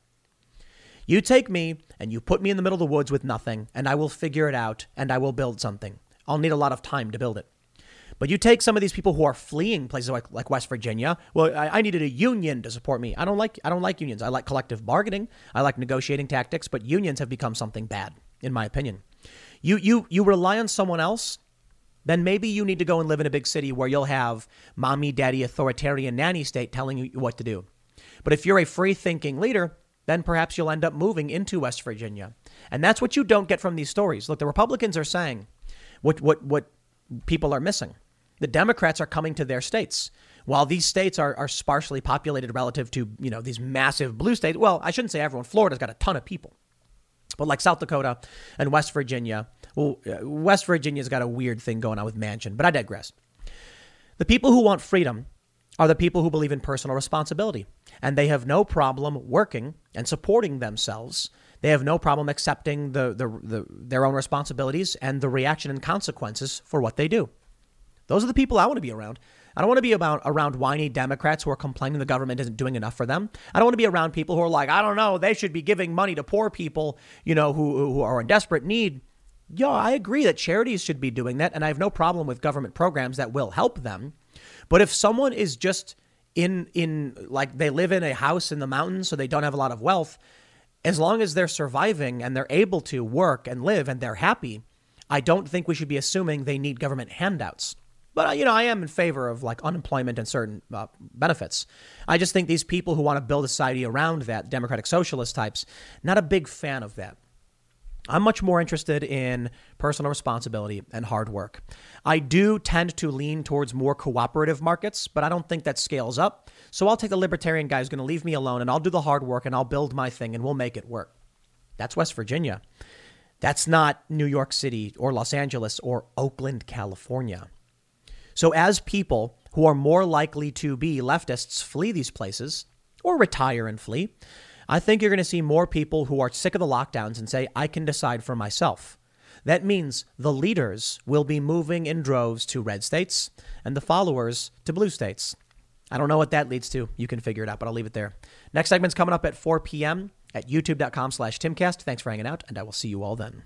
Speaker 1: You take me and you put me in the middle of the woods with nothing, and I will figure it out and I will build something. I'll need a lot of time to build it. But you take some of these people who are fleeing places like, like West Virginia. Well, I, I needed a union to support me. I don't like I don't like unions. I like collective bargaining. I like negotiating tactics. But unions have become something bad, in my opinion. You you you rely on someone else. Then maybe you need to go and live in a big city where you'll have mommy, daddy, authoritarian nanny state telling you what to do. But if you're a free thinking leader, then perhaps you'll end up moving into West Virginia. And that's what you don't get from these stories. Look, the Republicans are saying what what what people are missing. The Democrats are coming to their states. While these states are, are sparsely populated relative to, you know, these massive blue states, well, I shouldn't say everyone. Florida's got a ton of people. But like South Dakota and West Virginia, well, uh, West Virginia's got a weird thing going on with Manchin, but I digress. The people who want freedom are the people who believe in personal responsibility, and they have no problem working and supporting themselves. They have no problem accepting the, the, the, their own responsibilities and the reaction and consequences for what they do. Those are the people I want to be around. I don't want to be about around whiny Democrats who are complaining the government isn't doing enough for them. I don't want to be around people who are like, I don't know, they should be giving money to poor people, you know, who, who are in desperate need. Yeah, I agree that charities should be doing that, and I have no problem with government programs that will help them. But if someone is just in in like they live in a house in the mountains, so they don't have a lot of wealth, as long as they're surviving and they're able to work and live and they're happy, I don't think we should be assuming they need government handouts. But uh, you know, I am in favor of like unemployment and certain uh, benefits. I just think these people who want to build a society around that, democratic socialist types, not a big fan of that. I'm much more interested in personal responsibility and hard work. I do tend to lean towards more cooperative markets, but I don't think that scales up. So I'll take the libertarian guy who's going to leave me alone and I'll do the hard work and I'll build my thing and we'll make it work. That's West Virginia. That's not New York City or Los Angeles or Oakland, California. So, as people who are more likely to be leftists flee these places or retire and flee, I think you're going to see more people who are sick of the lockdowns and say, I can decide for myself. That means the leaders will be moving in droves to red states and the followers to blue states. I don't know what that leads to. You can figure it out, but I'll leave it there. Next segment's coming up at 4 p.m. at youtube.com slash timcast. Thanks for hanging out, and I will see you all then.